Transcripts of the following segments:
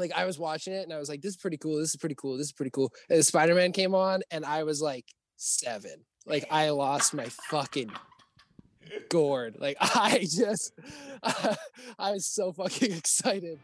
like I was watching it and I was like, this is pretty cool. This is pretty cool. This is pretty cool. And Spider Man came on and I was like seven. Like I lost my fucking gourd. Like I just, I was so fucking excited.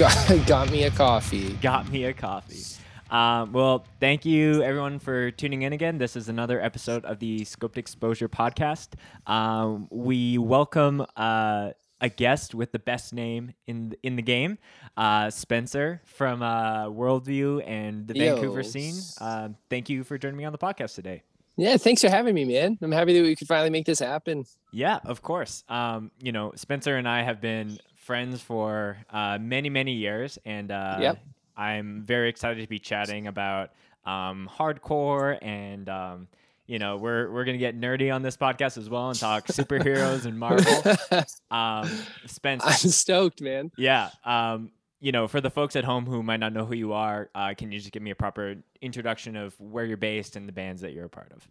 Got, got me a coffee. Got me a coffee. Um, well, thank you everyone for tuning in again. This is another episode of the Scoped Exposure podcast. Um, we welcome uh, a guest with the best name in in the game, uh, Spencer from uh, Worldview and the Yo. Vancouver scene. Um, thank you for joining me on the podcast today. Yeah, thanks for having me, man. I'm happy that we could finally make this happen. Yeah, of course. Um, you know, Spencer and I have been friends for uh, many, many years, and uh, Yep. I'm very excited to be chatting about um, hardcore and. Um, you know, we're we're gonna get nerdy on this podcast as well and talk superheroes and Marvel. Um, Spence, I'm stoked, man. yeah. Um, you know, for the folks at home who might not know who you are, uh, can you just give me a proper introduction of where you're based and the bands that you're a part of?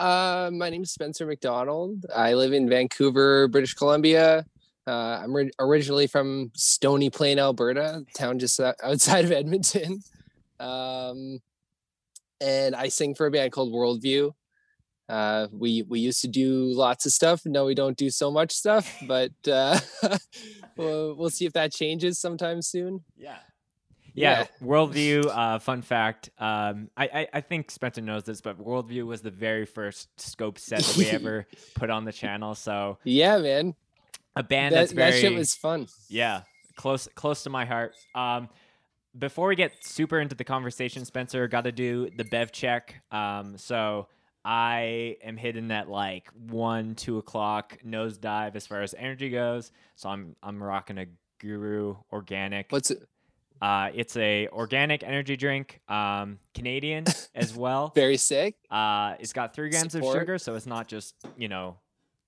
Uh, my name is Spencer McDonald. I live in Vancouver, British Columbia. Uh, I'm ri- originally from Stony Plain, Alberta, town just outside of Edmonton. Um, and I sing for a band called Worldview. Uh, we we used to do lots of stuff. No, we don't do so much stuff, but uh, we'll, we'll see if that changes sometime soon. Yeah. Yeah, Worldview. Uh, fun fact. Um, I, I I think Spencer knows this, but Worldview was the very first scope set that we ever put on the channel. So Yeah, man, a band that, that's very that shit was fun. yeah close close to my heart. Um, before we get super into the conversation, Spencer, got to do the bev check. Um, so I am hitting at like one two o'clock nosedive as far as energy goes. So I'm I'm rocking a Guru organic. What's it? Uh, it's a organic energy drink, um, Canadian as well. Very sick. Uh, it's got three grams Support. of sugar, so it's not just you know,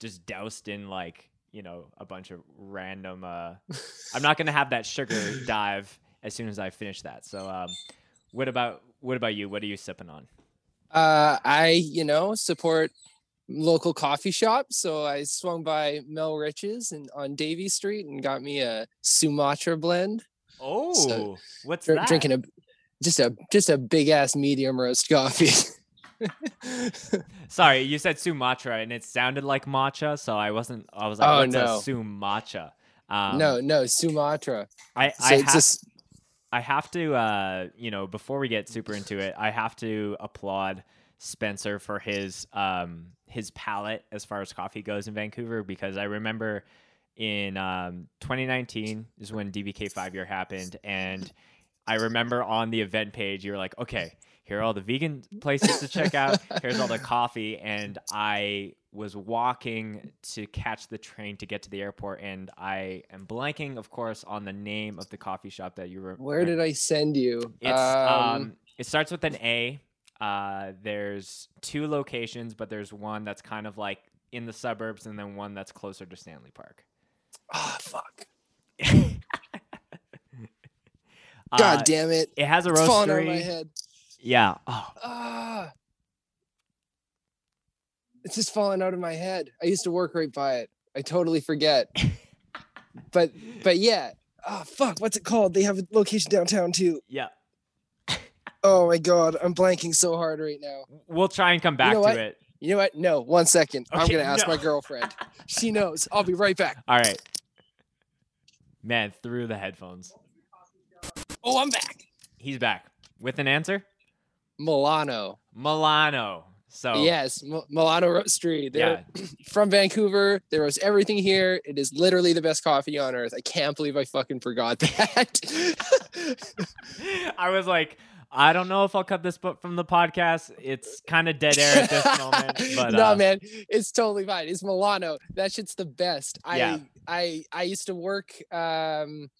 just doused in like you know a bunch of random. Uh, I'm not gonna have that sugar dive as soon as I finish that. So, um, what about what about you? What are you sipping on? Uh, I, you know, support local coffee shops. So I swung by Melriches and on Davie Street and got me a Sumatra blend. Oh, what's Dr- that? Drinking a just a just a big ass medium roast coffee. Sorry, you said Sumatra, and it sounded like matcha, so I wasn't. I was like, Oh, no. Sumatra? Um, no, no, Sumatra. I So I have, just I have to, uh, you know, before we get super into it, I have to applaud Spencer for his um, his palate as far as coffee goes in Vancouver because I remember in um, 2019 is when DBK five year happened, and I remember on the event page you were like, okay, here are all the vegan places to check out. Here's all the coffee, and I was walking to catch the train to get to the airport, and I am blanking, of course, on the name of the coffee shop that you were. where did I send you? It's um, it starts with an A. Uh, there's two locations, but there's one that's kind of like in the suburbs, and then one that's closer to Stanley Park. oh fuck. Uh, God damn it. It has a It's falling out my roastery. Yeah. Oh, Ah. It's just falling out of my head. I used to work right by it. I totally forget. but but yeah. Oh fuck, what's it called? They have a location downtown too. yeah. Oh my god, I'm blanking so hard right now. We'll try and come back know to what? it. You know what? No, one second. I'm gonna ask no. my girlfriend. She knows. I'll be right back. All right. Man, through the headphones. Oh, I'm back. He's back with an answer. Milano. Milano. So Yes, M- Milano Roastery. They're from Vancouver. They roast everything here. It is literally the best coffee on earth. I can't believe I fucking forgot that. I was like, I don't know if I'll cut this book from the podcast. It's kind of dead air at this moment. But no, uh, man, it's totally fine. It's Milano. That shit's the best. Yeah. I I I used to work um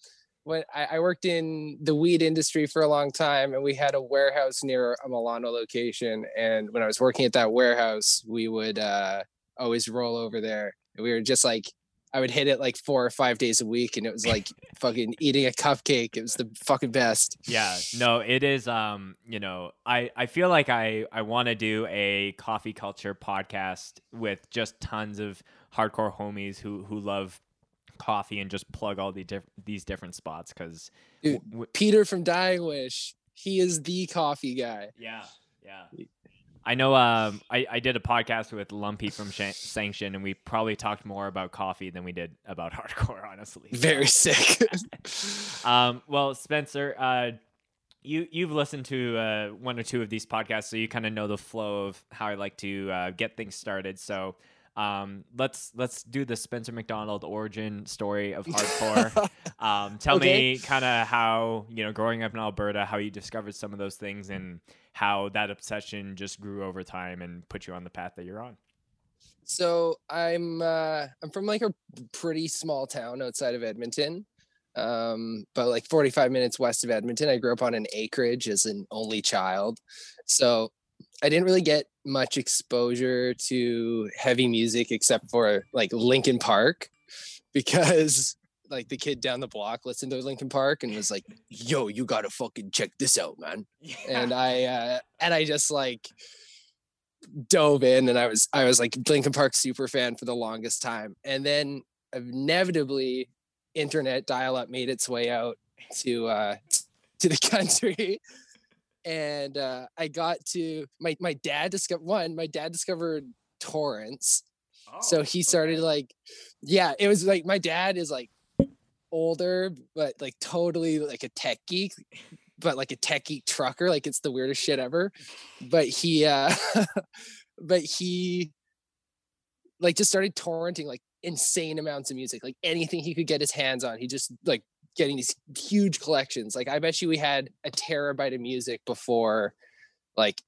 when I, I worked in the weed industry for a long time and we had a warehouse near a Milano location. And when I was working at that warehouse, we would uh always roll over there. And we were just like I would hit it like four or five days a week, and it was like fucking eating a cupcake. It was the fucking best. Yeah, no, it is. Um, you know, I I feel like I I want to do a coffee culture podcast with just tons of hardcore homies who who love coffee and just plug all the diff- these different spots because w- w- Peter from Dying Wish, he is the coffee guy. Yeah, yeah. I know um, I, I did a podcast with Lumpy from Sh- Sanction, and we probably talked more about coffee than we did about hardcore, honestly. Very sick. um, well, Spencer, uh, you you've listened to uh, one or two of these podcasts, so you kind of know the flow of how I like to uh, get things started. So um, let's let's do the Spencer McDonald origin story of hardcore. um, tell okay. me kind of how you know growing up in Alberta, how you discovered some of those things, and how that obsession just grew over time and put you on the path that you're on. So I'm uh, I'm from like a pretty small town outside of Edmonton, um, but like 45 minutes west of Edmonton. I grew up on an acreage as an only child, so I didn't really get much exposure to heavy music except for like Linkin Park because like the kid down the block listened to Linkin Park and was like, "Yo, you gotta fucking check this out, man." Yeah. And I uh, and I just like dove in, and I was I was like Linkin Park super fan for the longest time, and then inevitably, internet dial up made its way out to uh, to the country. And uh, I got to my my dad discovered one. My dad discovered torrents, oh, so he started okay. like, yeah, it was like my dad is like older, but like totally like a tech geek, but like a tech geek trucker. Like it's the weirdest shit ever. But he, uh, but he like just started torrenting like insane amounts of music, like anything he could get his hands on. He just like getting these huge collections. Like I bet you we had a terabyte of music before like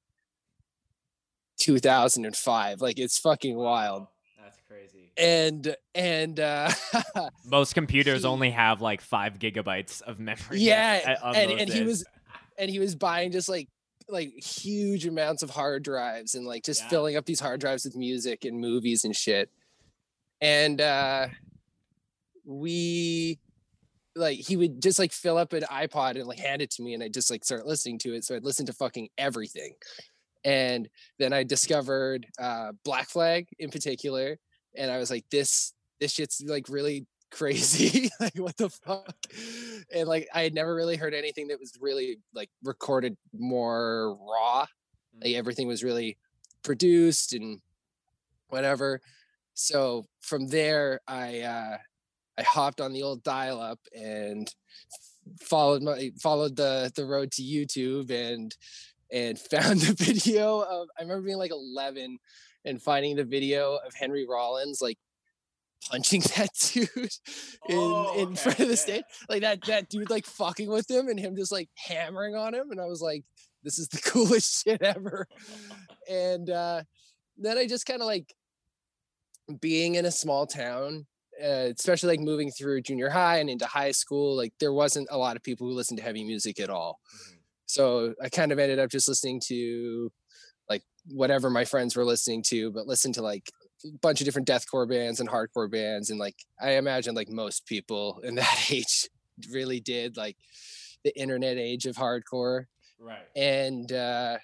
2005. Like it's fucking wild That's crazy. And and uh most computers he, only have like five gigabytes of memory. Yeah, and, and he was and he was buying just like like huge amounts of hard drives and like just yeah. filling up these hard drives with music and movies and shit. And uh we like he would just like fill up an iPod and like hand it to me and I just like start listening to it. So I'd listen to fucking everything. And then I discovered uh Black Flag in particular and I was like, this this shit's like really crazy. like what the fuck? And like I had never really heard anything that was really like recorded more raw. Like mm. everything was really produced and whatever. So from there I uh I hopped on the old dial up and followed my followed the the road to YouTube and and found the video of I remember being like 11 and finding the video of Henry Rollins like punching that dude in oh, in okay, front of the yeah. stage like that that dude like fucking with him and him just like hammering on him and i was like this is the coolest shit ever and uh then i just kind of like being in a small town uh, especially like moving through junior high and into high school like there wasn't a lot of people who listened to heavy music at all mm-hmm. so i kind of ended up just listening to like whatever my friends were listening to, but listen to like a bunch of different deathcore bands and hardcore bands. And like I imagine like most people in that age really did like the internet age of hardcore. Right. And uh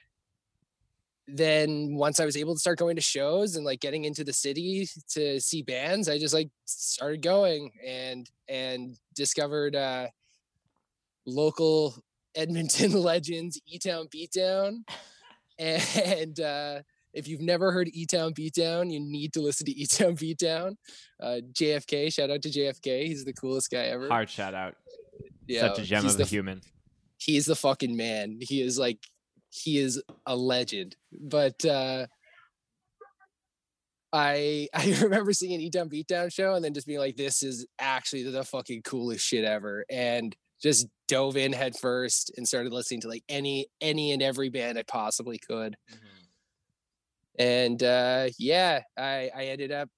then once I was able to start going to shows and like getting into the city to see bands, I just like started going and and discovered uh local Edmonton legends, E Town Beatdown. And uh, if you've never heard E Town Beatdown, you need to listen to E Town Beatdown. Uh, JFK, shout out to JFK. He's the coolest guy ever. Hard shout out. Yeah, Such a gem of a the, human. He's the fucking man. He is like, he is a legend. But uh, I I remember seeing an E Town Beatdown show and then just being like, this is actually the fucking coolest shit ever. And just dove in head first and started listening to like any any and every band I possibly could. Mm-hmm. And uh yeah, I I ended up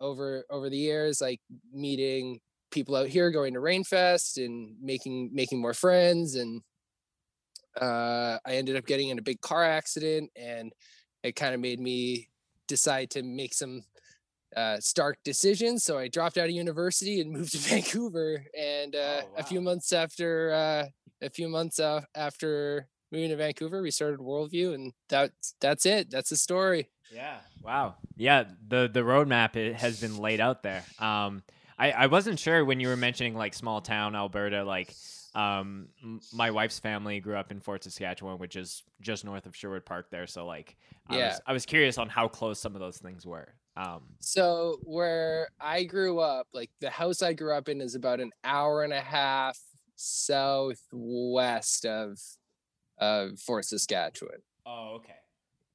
over over the years like meeting people out here going to Rainfest and making making more friends and uh I ended up getting in a big car accident and it kind of made me decide to make some uh, stark decisions. So I dropped out of university and moved to Vancouver. And uh, Oh, a few months after, uh, a few months uh, after moving to Vancouver, we started Worldview, and that's that's it. That's the story. Yeah. Wow. Yeah. The the roadmap it has been laid out there. Um, I I wasn't sure when you were mentioning like small town Alberta. Like, um, my wife's family grew up in Fort Saskatchewan, which is just north of Sherwood Park. There, so like, I Yeah. was I was curious on how close some of those things were. Um, So where I grew up, like the house I grew up in, is about an hour and a half southwest of of Fort Saskatchewan. oh, okay.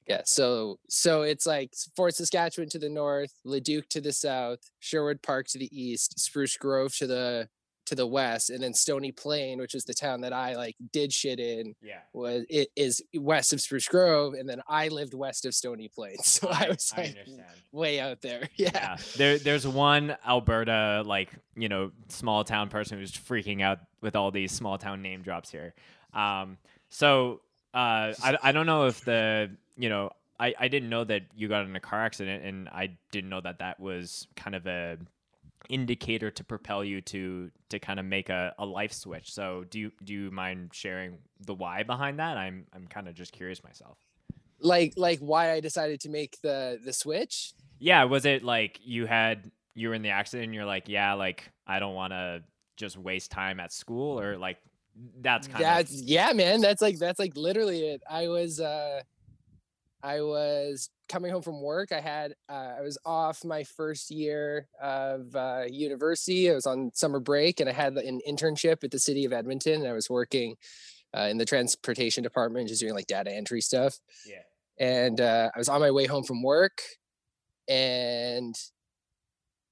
Yeah, so so it's like Fort Saskatchewan to the north, Leduc to the south, Sherwood Park to the east, Spruce Grove to the to the west, and then Stony Plain, which is the town that I like did shit in, Yeah. was it is west of Spruce Grove, and then I lived west of Stony Plain, so I, was I like understand. way out there. Yeah. yeah there there's one alberta like you know small town person who's freaking out with all these small town name drops here um so uh i, I don't know if the you know I, I didn't know that you got in a car accident and i didn't know that that was kind of a indicator to propel you to to kind of make a, a life switch so do you do you mind sharing the why behind that i'm i'm kind of just curious myself like like why I decided to make the the switch. Yeah, was it like you had you were in the accident and you're like, yeah, like I don't want to just waste time at school or like that's kind That's of yeah, man. That's like that's like literally it. I was uh I was coming home from work. I had uh, I was off my first year of uh, university. I was on summer break and I had an internship at the city of Edmonton. And I was working uh, in the transportation department, just doing like data entry stuff. yeah. and uh, I was on my way home from work, and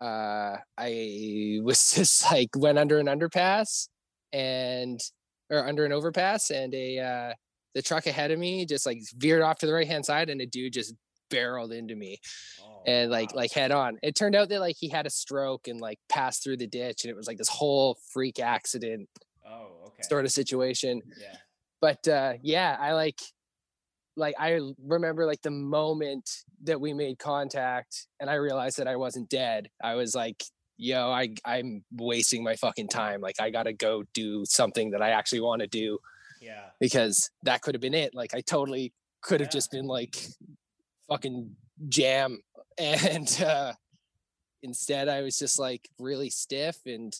uh, I was just like went under an underpass and or under an overpass, and a uh, the truck ahead of me just like veered off to the right hand side, and a dude just barreled into me Oh, and like wow. like head on. It turned out that like he had a stroke and like passed through the ditch, and it was like this whole freak accident oh okay. sort of situation. Yeah. But uh yeah i like like i remember like the moment that we made contact and i realized that i wasn't dead i was like yo i i'm wasting my fucking time. Like i gotta go do something that i actually want to do yeah because that could have been it like i totally could have Yeah. just been like fucking jam and uh instead i was just like really stiff and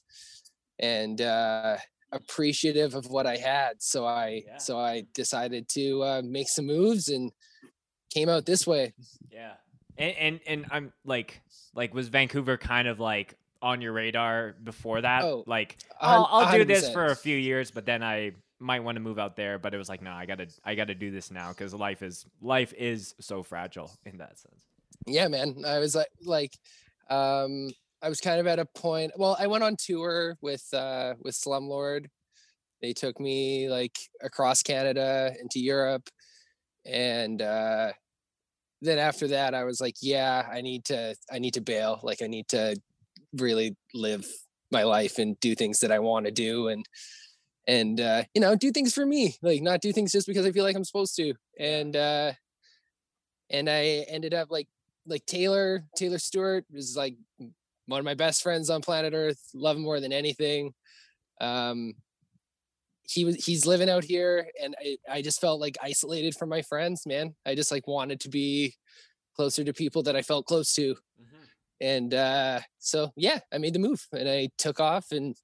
and uh appreciative of what i had so i Yeah. so i decided to uh make some moves and came out this way yeah and, and and I'm like like was Vancouver kind of like on your radar before that Oh, like I'll, I'll do this for a few years but then I might want to move out there but it was like no I gotta I gotta do this now because life is life is so fragile in that sense. Yeah man. I was like like um i was kind of at a point well i went on tour with uh with slumlord. They took me like across canada into europe and uh then after that i was like yeah i need to i need to bail. Like i need to really live my life and do things that i want to do and and uh you know do things for me like not do things just because i feel like i'm supposed to and uh and i ended up like like Taylor, Taylor Stewart was like one of my best friends on planet Earth. Love him more than anything. Um, he was he's living out here, and I I just felt like isolated from my friends. Man, I just like wanted to be closer to people that I felt close to, and uh, so yeah, I made the move, and I took off and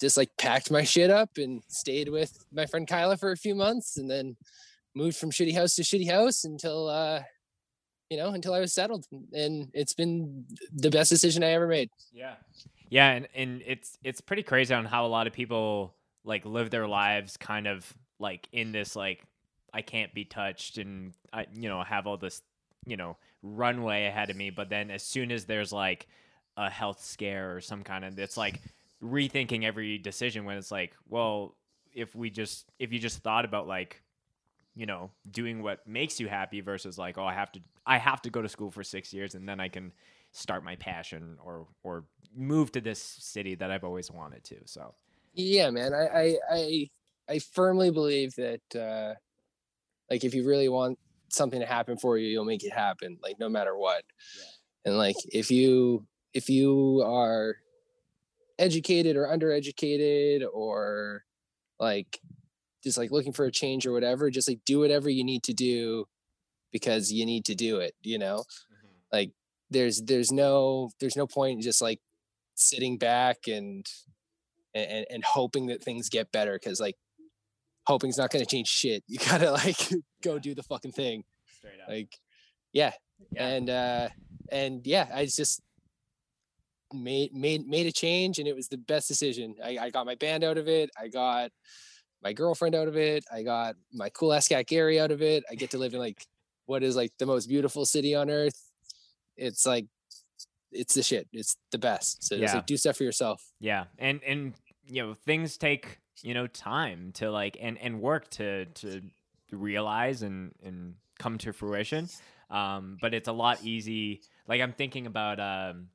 just like packed my shit up and stayed with my friend Kyla for a few months, and then moved from shitty house to shitty house until uh you know, until I was settled. And it's been the best decision I ever made. Yeah. Yeah, and, and it's it's pretty crazy on how a lot of people like live their lives kind of like in this like I can't be touched and I you know have all this you know runway ahead of me but then as soon as there's like a health scare or some kind of it's like rethinking every decision when it's like well if we just if you just thought about like you know doing what makes you happy versus like oh I have to I have to go to school for 6 years and then I can start my passion or or move to this city that I've always wanted to. So Yeah, man. I I I, I firmly believe that uh like if you really want something to happen for you, you'll make it happen, like no matter what. and like if you if you are educated or undereducated or like just like looking for a change or whatever just like do whatever you need to do because you need to do it you know? Mm-hmm. like there's there's no there's no point in just like sitting back and and and hoping that things get better because like hoping's not going to change shit. You gotta like go do the fucking thing. Like yeah. yeah. And uh and yeah i just made made made a change and it was the best decision I, I got my band out of it i got my girlfriend out of it i got my cool ass cat gary out of it i get to live in like what is like the most beautiful city on earth it's like it's the shit. It's the best. So yeah. like do stuff for yourself. Yeah. And and you know, things take, you know, time to like and and work to to realize and and come to fruition. Um, but it's a lot easy. Like I'm thinking about um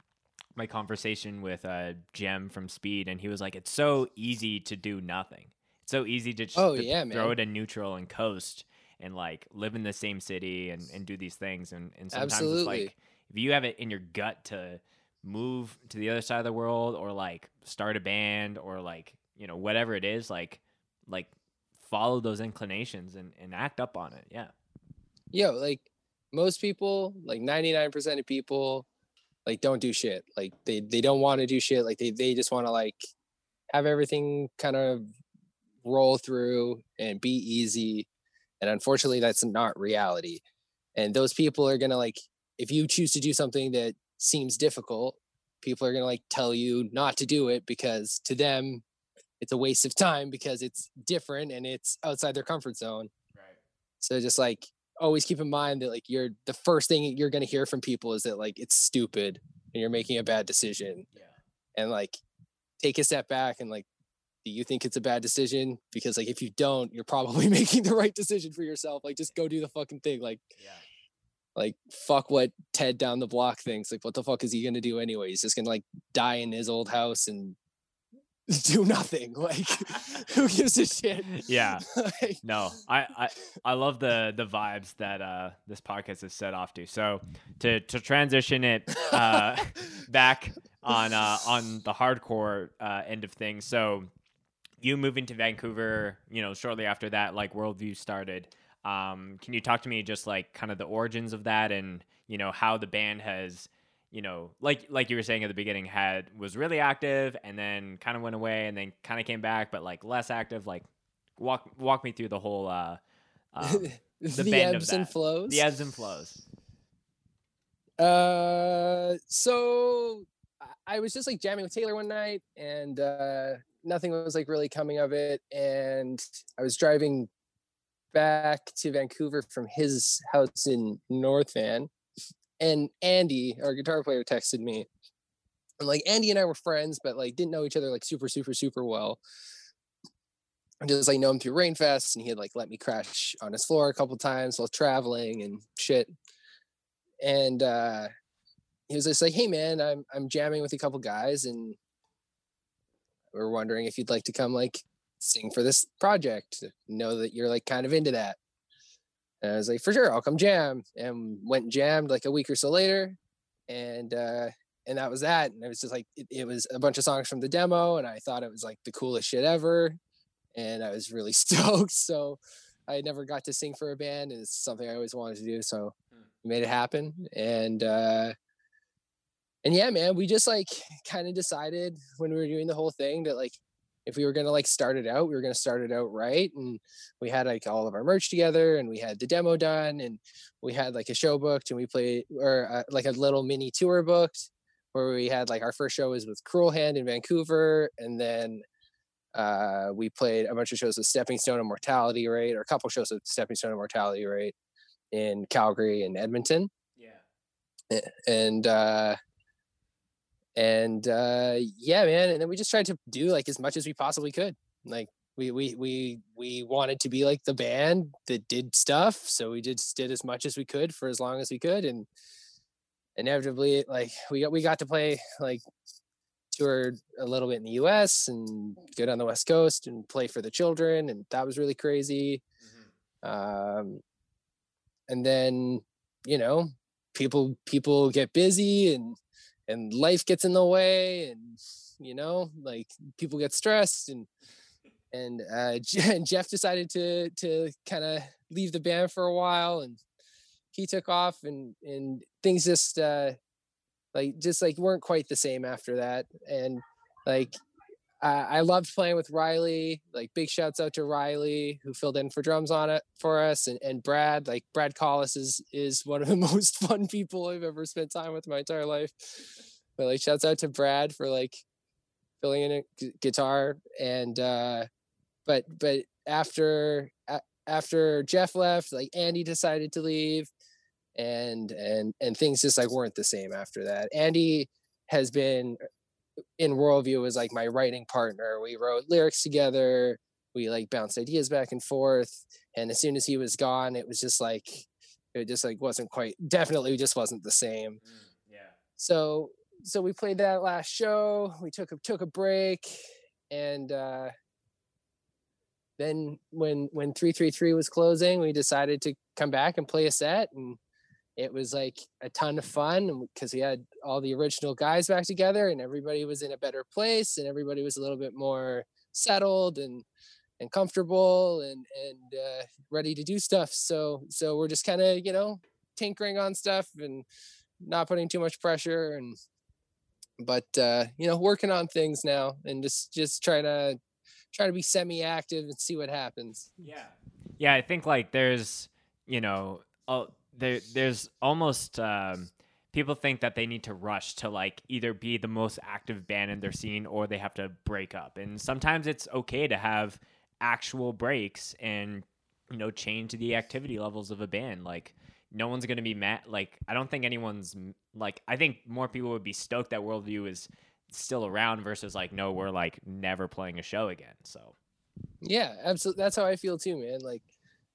my conversation with uh Jem from Speed and he was like, It's so easy to do nothing. It's so easy to just oh, to yeah, throw man. it in neutral and coast and like live in the same city and, and do these things and, and sometimes Absolutely. it's like if you have it in your gut to move to the other side of the world or like start a band or like you know whatever it is like like follow those inclinations and, and act up on it yeah yo like most people like 99% of people like don't do shit like they they don't want to do shit like they they just want to like have everything kind of roll through and be easy and unfortunately that's not reality and those people are gonna like if you choose to do something that seems difficult, people are going to like tell you not to do it because to them it's a waste of time because it's different and it's outside their comfort zone. Right. So just like always keep in mind that like you're the first thing you're going to hear from people is that like it's stupid and you're making a bad decision. Yeah. And like take a step back and like do you think it's a bad decision? Because like if you don't, you're probably making the right decision for yourself. Like just go do the fucking thing. Like yeah like fuck what Ted down the block thinks. Like what the fuck is he gonna do anyway? He's just gonna like die in his old house and do nothing. Like who gives a shit? Yeah. like, no, I, I I love the the vibes that uh this podcast is set off to. So to to transition it uh back on uh on the hardcore uh end of things. So you moving to Vancouver, you know, shortly after that, like Worldview started. Um, can you talk to me just like kind of the origins of that and you know how the band has you know like like you were saying at the beginning had was really active and then kind of went away and then kind of came back but like less active like walk walk me through the whole uh um, the, the ebbs and flows? The ebbs and flows. Uh so i was just like jamming with taylor one night and uh nothing was like really coming of it and i was driving back to Vancouver from his house in North Van, and Andy, our guitar player, texted me. And like Andy and I were friends, but like didn't know each other like super, super, super well. I just like know him through Rainfest, and he had like let me crash on his floor a couple times while traveling and shit. And uh he was just like, "Hey man, I'm I'm jamming with a couple guys, and we're wondering if you'd like to come like sing for this project. Know that you're like kind of into that. And I was like, for sure, I'll come jam. And went and jammed like a week or so later. And uh and that was that. And it was just like it, it was a bunch of songs from the demo, and I thought it was like the coolest shit ever. And I was really stoked. So I never got to sing for a band, and it's something I always wanted to do. So hmm. made it happen. And uh and yeah, man, we just like kind of decided when we were doing the whole thing that like if we were going to like start it out, we were going to start it out right. And we had like all of our merch together and we had the demo done and we had like a show booked and we played or uh, like a little mini tour booked where we had like our first show was with Cruel Hand in Vancouver. And then uh, we played a bunch of shows with Stepping Stone and Mortality Rate or a couple shows with Stepping Stone and Mortality Rate in Calgary and Edmonton. Yeah. And, uh, and uh yeah man and then we just tried to do like as much as we possibly could like we we we we wanted to be like the band that did stuff so we just did as much as we could for as long as we could and inevitably like we got we got to play like tour a little bit in the US and go down the west coast and play for the children and that was really crazy mm-hmm. um and then you know people people get busy and and life gets in the way and you know like people get stressed and and uh, and Jeff decided to to kind of leave the band for a while and he took off and and things just uh like just like weren't quite the same after that. And like uh, I loved playing with Riley. Like big shouts out to Riley who filled in for drums on it for us, and, and Brad. Like Brad Collis is is one of the most fun people I've ever spent time with my entire life. But like shouts out to Brad for like filling in a g- guitar and uh but but after after Jeff left, like Andy decided to leave, and and and things just like weren't the same after that. Andy has been in worldview was like my writing partner. We wrote lyrics together. We like bounced ideas back and forth. And as soon as he was gone, it was just like it just like wasn't quite definitely just wasn't the same. Mm, yeah. So so we played that last show. We took a took a break and uh then when when 333 was closing, we decided to come back and play a set and it was like a ton of fun because we had all the original guys back together and everybody was in a better place and everybody was a little bit more settled and and comfortable and and uh, ready to do stuff. So so we're just kind of you know tinkering on stuff and not putting too much pressure and but uh you know working on things now and just just trying to try to be semi-active and see what happens. Yeah. Yeah i think like there's you know there there's almost um, people think that they need to rush to like either be the most active band in their scene or they have to break up. And sometimes it's okay to have actual breaks and you know change the activity levels of a band. Like no one's gonna be mad. Like I don't think anyone's like I think more people would be stoked that Worldview is still around versus like no we're like never playing a show again. So yeah, absolutely. That's how I feel too, man. Like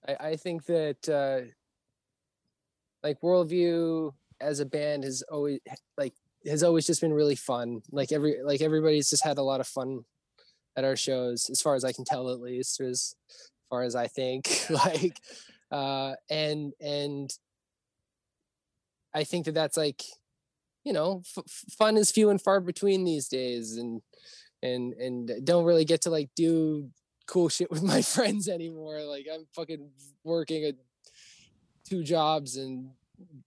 I, I think that uh, like worldview as a band has always like has always just been really fun. Like every like everybody's just had a lot of fun at our shows as far as i can tell at least as far as i think. Like uh and and i think that that's like you know f- fun is few and far between these days and and and don't really get to like do cool shit with my friends anymore. Like i'm fucking working a two jobs and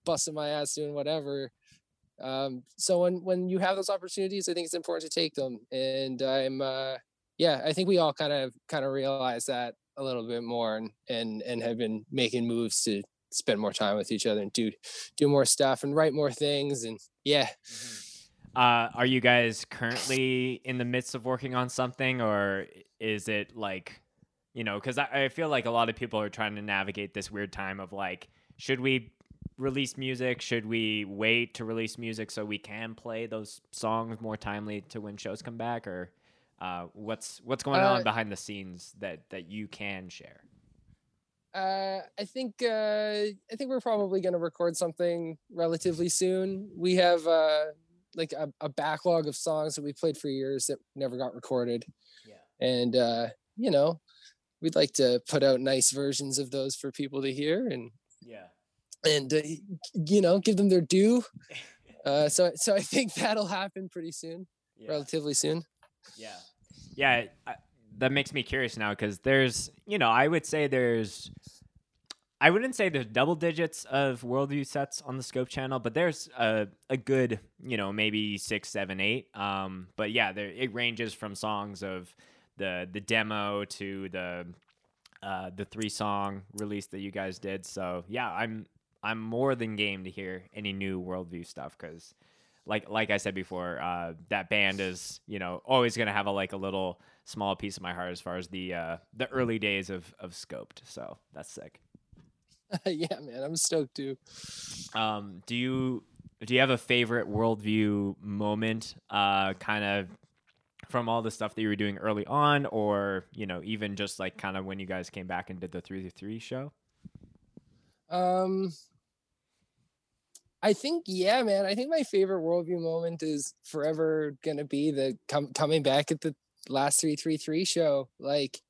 busting my ass doing whatever. Um, so when when you have those opportunities, I think it's important to take them. And I'm uh, yeah, I think we all kind of kind of realize that a little bit more and and and have been making moves to spend more time with each other and do do more stuff and write more things and yeah. Mm-hmm. Uh, are you guys currently in the midst of working on something or is it like you know because I, I feel like a lot of people are trying to navigate this weird time of like should we release music? Should we wait to release music so we can play those songs more timely to when shows come back, or uh, what's what's going uh, on behind the scenes that that you can share? Uh, I think uh, I think we're probably going to record something relatively soon. We have uh, like a, a, backlog of songs that we played for years that never got recorded. Yeah, and uh, you know, we'd like to put out nice versions of those for people to hear and yeah. and uh, you know give them their due. Uh, so so i think that'll happen pretty soon yeah. relatively soon. Yeah. Yeah I, that makes me curious now because there's you know i would say there's i wouldn't say there's double digits of worldview sets on the scope channel but there's a, a good you know maybe six seven eight. Um but yeah there it ranges from songs of the the demo to the uh, the three song release that you guys did. So yeah, I'm I'm more than game to hear any new worldview stuff because, like like I said before, uh, that band is you know always gonna have a like a little small piece of my heart as far as the uh, the early days of of Scoped. So that's sick. yeah, man, I'm stoked too. Um, do you do you have a favorite worldview moment? Uh, kind of from all the stuff that you were doing early on, or you know, even just like kind of when you guys came back and did the three three show. Um, I think, yeah, man. I think my favorite worldview moment is forever gonna be the com- coming back at the last three three three show. Like,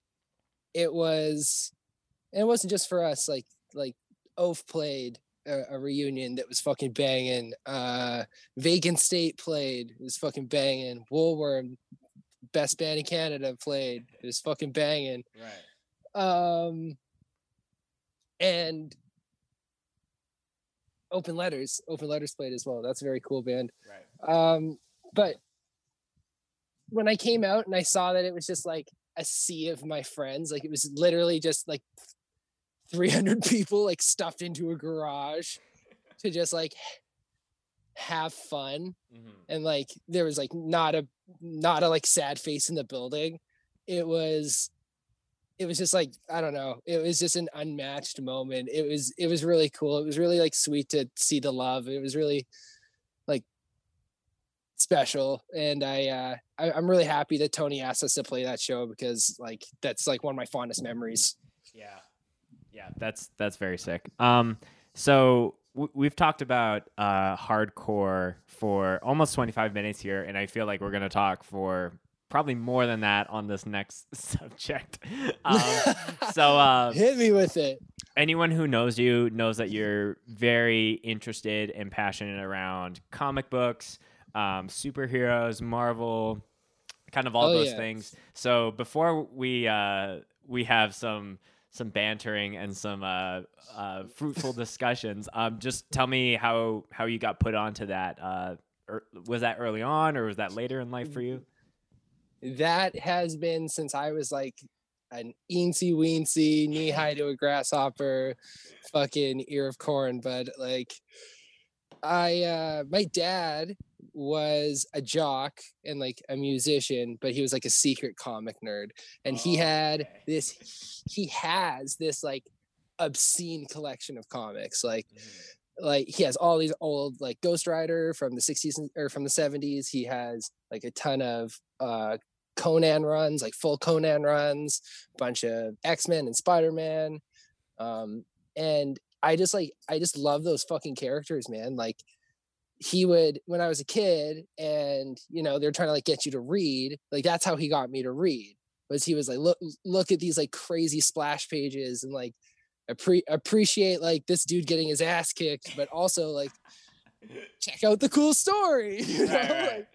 it was, and it wasn't just for us. Like, like Oaf played, a, a reunion that was fucking banging. Uh, Vacant State played. It was fucking banging. Woolworm, best band in Canada, played. It was fucking banging. Right. Um, and Open Letters, Open Letters played as well. That's a very cool band. Right. Um, but when I came out and I saw that it was just like a sea of my friends, like it was literally just like 300 people like stuffed into a garage to just like have fun Mm-hmm. and like there was like not a not a like sad face in the building. It was it was just like i don't know it was just an unmatched moment. It was it was really cool. It was really like sweet to see the love. It was really like special. And i uh I, i'm really happy that tony asked us to play that show because like that's like one of my fondest memories. Yeah, yeah, that's that's very sick. Um, so we've talked about uh hardcore for almost 25 minutes here, and I feel like we're gonna talk for probably more than that on this next subject. Um, so uh, hit me with it anyone who knows you knows that you're very interested and passionate around comic books, um, superheroes, Marvel, kind of all Oh, those yeah. things. So before we uh, we have some some bantering and some uh, uh, fruitful discussions, um, just tell me how how you got put onto that. Uh, or was that early on, or was that later in life for you? that has been since I was like an eensy weensy, knee high to a grasshopper, fucking ear of corn. But like, I, uh, my dad was a jock and like a musician, but he was like a secret comic nerd. And he had Okay. this, he has this like obscene collection of comics. Like, like he has all these old like Ghost Rider from the 60s or from the 70s. He has like a ton of uh Conan runs, like full Conan runs, a bunch of X-Men and Spider-Man. Um and I just like I just love those fucking characters, man. Like he would when I was a kid and you know they're trying to like get you to read, like that's how he got me to read. Was he was like look look at these like crazy splash pages and like appre- appreciate like this dude getting his ass kicked, but also like check out the cool story, you know? Right, right. Like,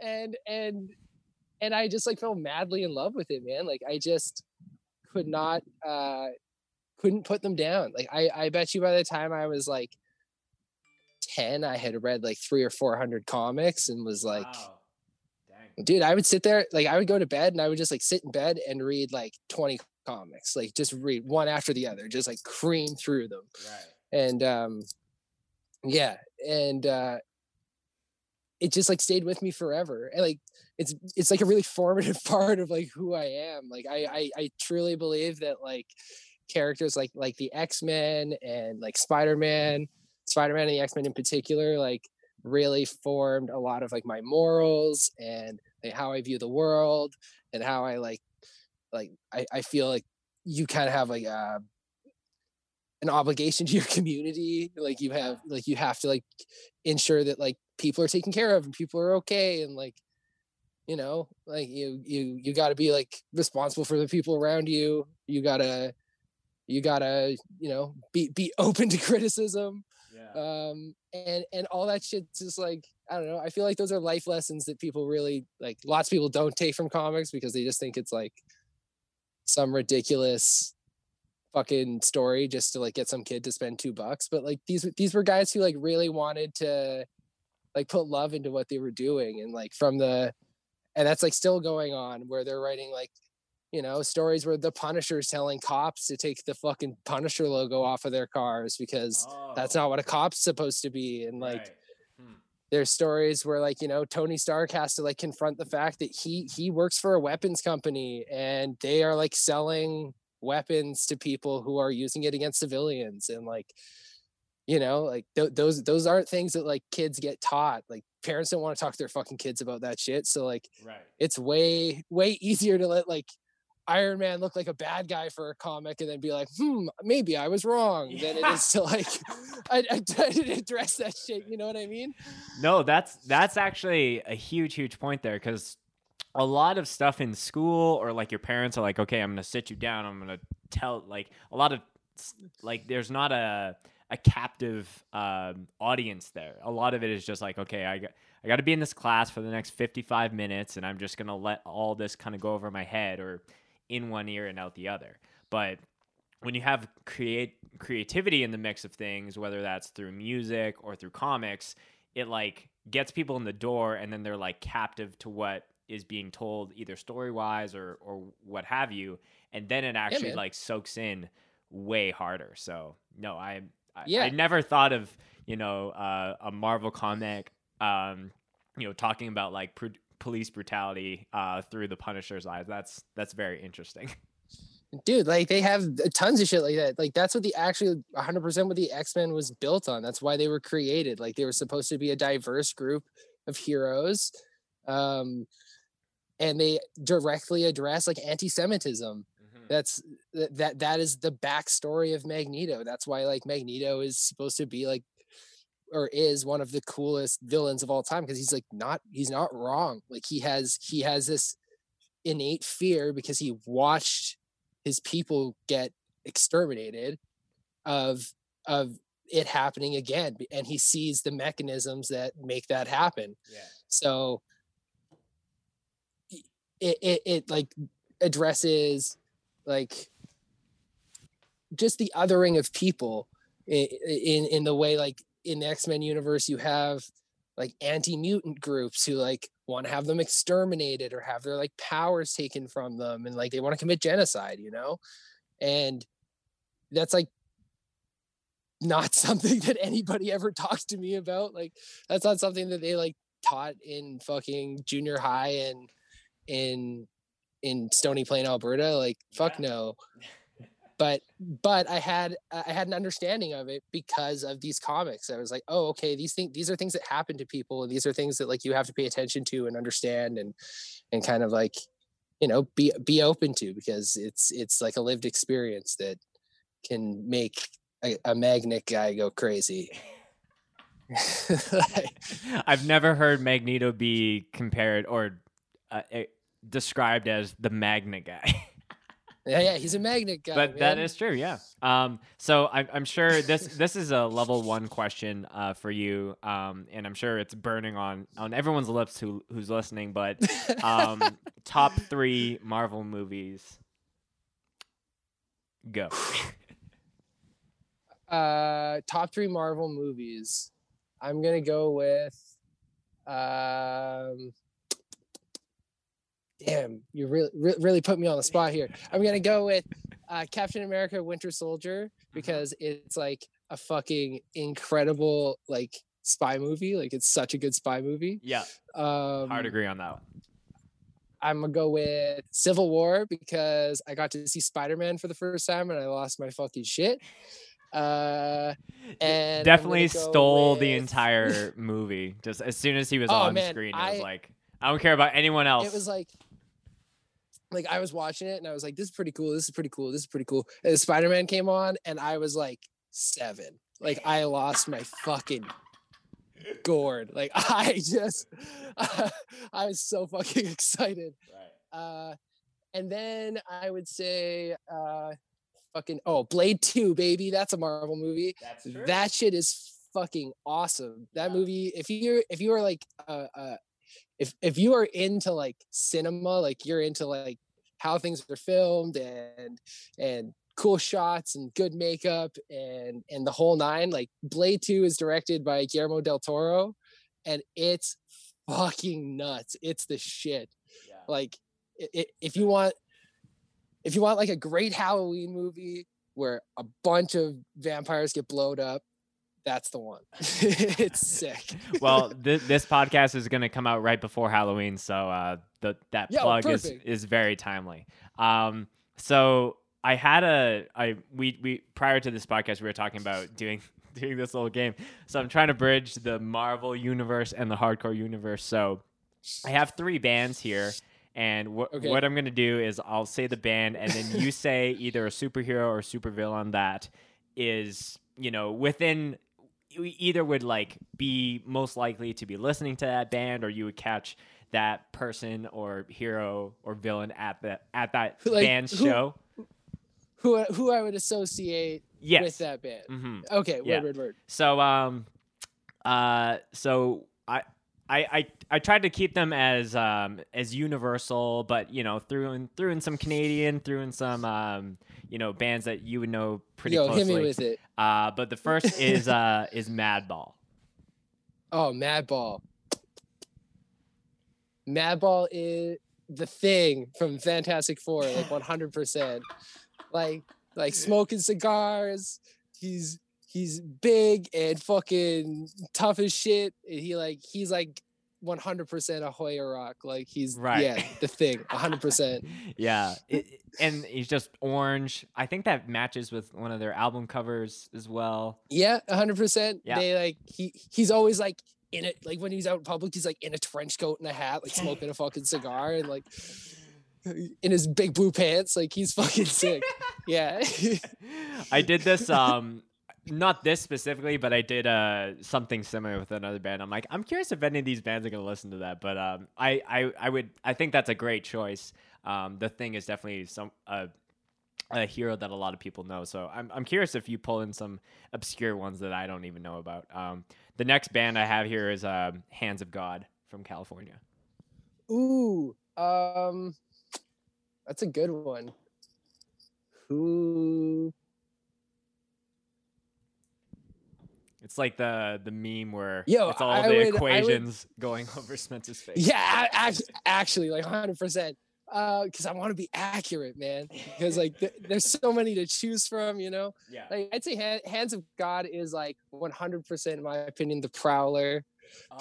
and and and I just like fell madly in love with it, man. Like I just could not uh couldn't put them down. Like I I bet you by the time I was like 10, I had read like three or four hundred comics and was like Wow. Dude, I would sit there, like I would go to bed and I would just like sit in bed and read like 20 comics, like just read one after the other, just like cream through them. Right. And um yeah, and uh it just like stayed with me forever. And like it's it's like a really formative part of like who I am. Like I I, I truly believe that like characters like like the X-Men and like Spider-Man, Spider-Man and the X-Men in particular, like really formed a lot of like my morals and like how I view the world and how I like like I, I feel like you kind of have like uh an obligation to your community. Like you have like you have to like ensure that like people are taken care of and people are okay and like you know like you you you got to be like responsible for the people around you. You got to you got to you know be be open to criticism Yeah. um and and all that shit just like i don't know i feel like those are life lessons that people really like lots of people don't take from comics because they just think it's like some ridiculous fucking story just to like get some kid to spend two bucks but like these these were guys who like really wanted to like put love into what they were doing and like from the and that's like still going on where they're writing like you know stories where the punisher's telling cops to take the fucking punisher logo off of their cars because that's Oh, not what a cop's supposed to be and like right. Hmm. there's stories where like you know tony stark has to like confront the fact that he he works for a weapons company and they are like selling weapons to people who are using it against civilians and like you know like th- those those aren't things that like kids get taught like parents don't want to talk to their fucking kids about that shit so like Right. it's way way easier to let like Iron Man look like a bad guy for a comic and then be like, hmm, maybe I was wrong. Than it is to like, I, I didn't address that shit. You know what I mean? No, that's that's actually a huge, huge point there because a lot of stuff in school or like your parents are like, okay, I'm gonna sit you down, I'm gonna tell like a lot of like there's not a a captive um, audience there. A lot of it is just like, okay, I got I got to be in this class for the next 55 minutes, and I'm just gonna let all this kind of go over my head or in one ear and out the other. But when you have create creativity in the mix of things, whether that's through music or through comics, it like gets people in the door, and then they're like captive to what is being told, either story wise or or what have you, and then it actually man. like soaks in way harder. So no, I I, Yeah. I never thought of you know uh, a Marvel comic, um, you know, talking about like pr- police brutality uh, through the Punisher's eyes. That's that's very interesting. dude like they have tons of shit like that. Like that's what the actually 100% what the x-men was built on. That's why they were created. Like they were supposed to be a diverse group of heroes um and they directly address like anti-semitism. That's that that, that is the backstory of magneto. That's why like magneto is supposed to be like or is one of the coolest villains of all time because he's like not he's not wrong like he has he has this innate fear because he watched his people get exterminated of of it happening again and he sees the mechanisms that make that happen Yeah. so it, it it like addresses like just the othering of people i- i- in in the way like in the X-Men universe you have like anti-mutant groups who like want to have them exterminated or have their like powers taken from them and like they want to commit genocide, you know? And that's like not something that anybody ever talks to me about. Like that's not something that they like taught in fucking junior high and in in Stony Plain, Alberta. Like fuck Yeah. no. But but I had I had an understanding of it because of these comics. I was like, oh, okay, these things these are things that happen to people, and these are things that like you have to pay attention to and understand and and kind of like you know be be open to because it's it's like a lived experience that can make a, a magnet guy go crazy. I've never heard Magneto be compared or uh, eh, described as the magnet guy. yeah, yeah, he's a magnet guy. but that man. is true, yeah. Um, so I'm, I'm sure this this is a level one question uh, for you, um, and I'm sure it's burning on on everyone's lips who who's listening. But um, top three Marvel movies, go. uh top three marvel movies i'm gonna go with um damn you really re- really put me on the spot here. I'm gonna go with uh captain america winter soldier because it's like a fucking incredible like spy movie. Like it's such a good spy movie. Yeah, um hard agree on that one. i'm gonna go with civil war because i got to see spider-man for the first time and i lost my fucking shit. Uh and Definitely stole the entire movie. Just as soon as he was Oh, on man, screen, it I- was like, I don't care about anyone else. it was like like I was watching it and I was like, this is pretty cool. This is pretty cool. This is pretty cool. And Spider Man came on and I was like seven. Like I lost my fucking gourd. Like I just, I was so fucking excited. right. Uh, and then I would say, uh, fucking oh, Blade Two, baby. That's a Marvel movie. That's That shit is fucking awesome. That Yeah. movie, if you're if you are like uh, uh if if you are into like cinema, like you're into like how things are filmed and and cool shots and good makeup and and the whole nine, like Blade 2 is directed by Guillermo del Toro and it's fucking nuts. It's the shit yeah. like i i if you want if you want like a great halloween movie where a bunch of vampires get blowed up that's the one it's sick well, th- this podcast is going to come out right before Halloween, so uh, the, that Yo, plug is is very timely. Um, so I had a I we we prior to this podcast we were talking about doing doing this little game. So I'm trying to bridge the Marvel universe and the hardcore universe. So I have three bands here. And wh- Okay. what I'm gonna do is I'll say the band, and then you say either a superhero or supervillain that is, you know, within you either would like be most likely to be listening to that band or you would catch that person or hero or villain at the at that Like, band who- show who who i would associate Yes. with that band. hmm Okay, Yeah. word, word, word. So um, uh, so I. I, I, I tried to keep them as um, as universal, but you know threw in threw in some Canadian, threw in some um, you know bands that you would know pretty Yo, closely. hit me with it. Uh, but the first is uh, is Madball. Oh, Madball. Madball is the thing from Fantastic Four, like 100%. like, like smoking cigars. He's he's big and fucking tough as shit. And he like he's like 100% a Hoya Roc. Like he's Right. yeah, the thing, 100%. yeah, it, and he's just orange. I think that matches with one of their album covers as well. Yeah, 100%. Yeah. They like he he's always like in it like when he's out in public he's like in a trench coat and a hat like smoking a fucking cigar and like in his big blue pants like he's fucking sick. Yeah. I did this um not this specifically, but I did uh something similar with another band. I'm like, I'm curious if any of these bands are gonna listen to that. But um I I, I would I think that's a great choice. Um the thing is definitely some uh a hero that a lot of people know. So I'm I'm curious if you pull in some obscure ones that I don't even know about. Um the next band I have here is um Hands of God from California. Ooh, um that's a good one. Who It's like the the meme where Yo, it's all I the would- I would- equations going over Spencer's face. Yeah, actually, actually like 100%. Uh cuz I want to be accurate, man. Because like th- there's so many to choose from, you know. Yeah. Like I'd say Han- Hands of God is like 100% in my opinion the Prowler.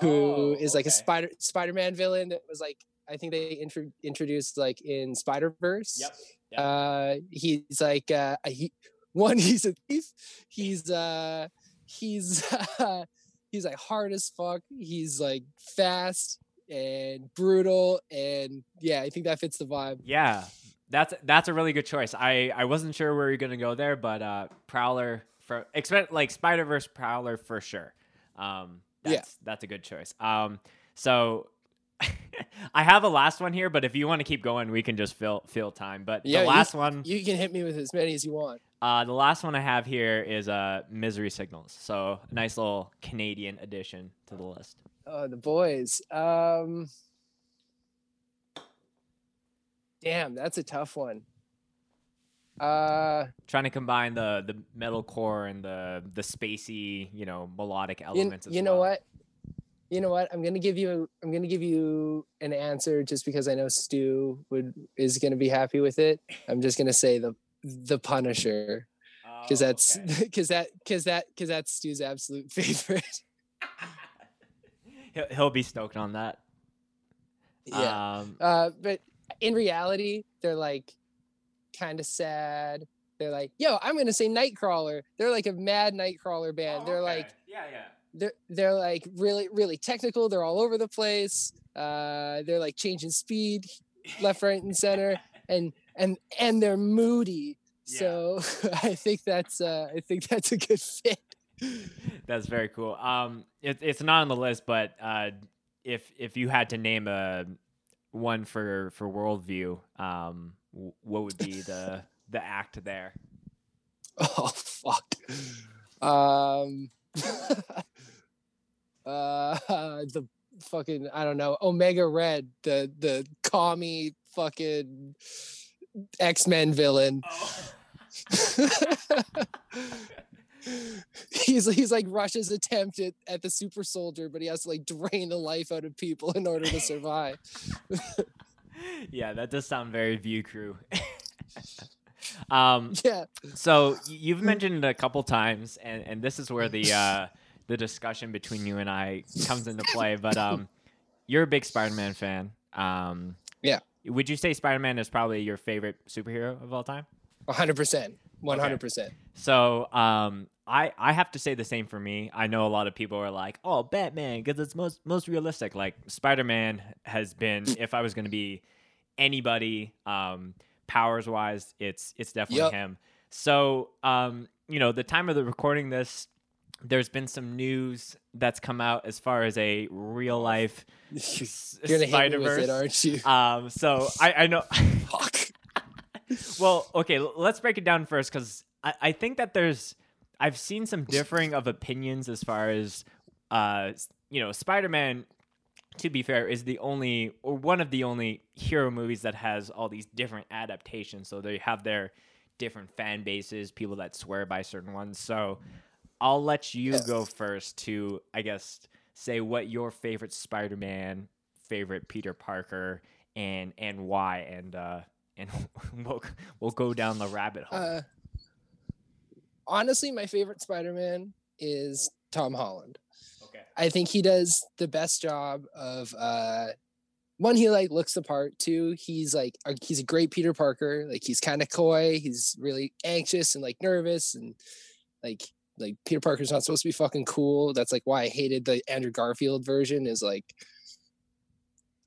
who is Oh, like a spider Spider-Man villain that was like I think they intro- introduced like in Spider-Verse. Yep. Yep. Uh he's like uh a- he one he's a thief. He's uh he's uh, he's like hard as fuck. He's like fast and brutal and yeah, I think that fits the vibe. Yeah, that's that's a really good choice. I I wasn't sure where you're gonna go there, but uh, Prowler for expect like Spider Verse Prowler for sure. Um, Yeah. that's that's a good choice. Um, so I have a last one here, but if you want to keep going, we can just fill fill time. But Yeah, the you- last one, You can hit me with as many as you want. Uh, the last one I have here is uh, Misery Signals. So a nice little Canadian addition to the list. Oh, the boys. Um Damn, that's a tough one. Uh Trying to combine the the metalcore and the the spacey, you know, melodic you, elements. as you know well. what you know what i'm gonna give you i'm gonna give you an answer just because i know stu would is gonna be happy with it i'm just gonna say the the punisher because Oh, that's okay. because that because that because that's stu's absolute favorite. He'll, he'll be stoked on that. yeah. Um, uh but in reality they're like kind of sad. They're like yo i'm gonna say nightcrawler. They're like a mad nightcrawler band. They're like yeah, yeah. they're they're like really really technical. They're all over the place. Uh they're like changing speed left right and center. And and and they're moody Yeah. so i think that's uh i think that's a good fit That's very cool. Um, it, it's not on the list, but uh, if if you had to name a one for for worldview, um, w- what would be the the act there? oh fuck um uh the fucking i don't know omega red the the commie fucking x-men villain he's he's like Russia's attempt at, at the super soldier, but he has to like drain the life out of people in order to survive. yeah, that does sound very View Crew. um, Yeah. so you've mentioned it a couple times, and and this is where the uh, the discussion between you and I comes into play. But um, you're a big Spider-Man fan. Um, Yeah. Would you say Spider-Man is probably your favorite superhero of all time? hundred percent. One hundred percent. So, um, I I have to say the same for me. I know a lot of people are like, "Oh, Batman," because it's most most realistic. Like Spider Man has been. If I was going to be anybody, um, powers wise, it's it's definitely Yup. him. So, um, you know, the time of the recording this, there's been some news that's come out as far as a real life You're gonna hit me with Spider-Verse. it, aren't you? Um, so I I know. Fuck. well, okay, let's break it down first because I, I think that there's I've seen some differing of opinions as far as uh you know Spider-Man to be fair is the only or one of the only hero movies that has all these different adaptations so they have their different fan bases people that swear by certain ones so I'll let you go first to I guess say what your favorite Spider-Man favorite Peter Parker and and why and uh and we'll we'll go down the rabbit hole. Uh, honestly, my favorite Spider-Man is Tom Holland. okay. I think he does the best job of uh one he like looks the part two he's like a, he's a great peter parker like he's kind of coy he's really anxious and like nervous and like like peter parker's not supposed to be fucking cool that's like why i hated the andrew garfield version is like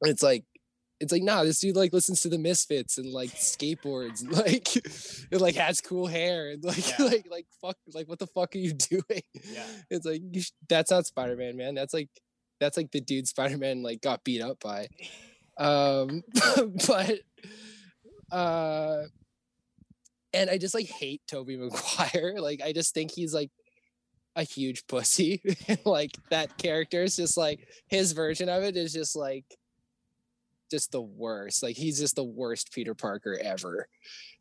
it's like it's like nah this dude like listens to the misfits and like skateboards and like it like has cool hair and like Yeah. like like fuck like what the fuck are you doing Yeah. it's like sh- that's not spider-man man that's like that's like the dude spider-man like got beat up by um but uh and i just like hate tobey maguire like i just think he's like a huge pussy like that character is just like his version of it is just like just the worst like he's just the worst peter parker ever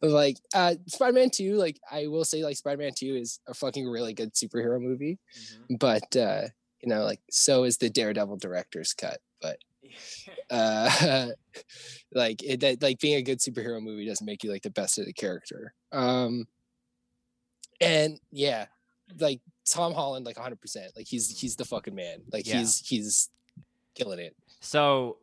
like uh spider-man 2 like i will say like spider-man 2 is a fucking really good superhero movie Mm-hmm. but uh you know like so is the daredevil director's cut but uh like it that like being a good superhero movie doesn't make you like the best of the character um and yeah like tom holland like 100% like he's he's the fucking man like Yeah. he's he's killing it So,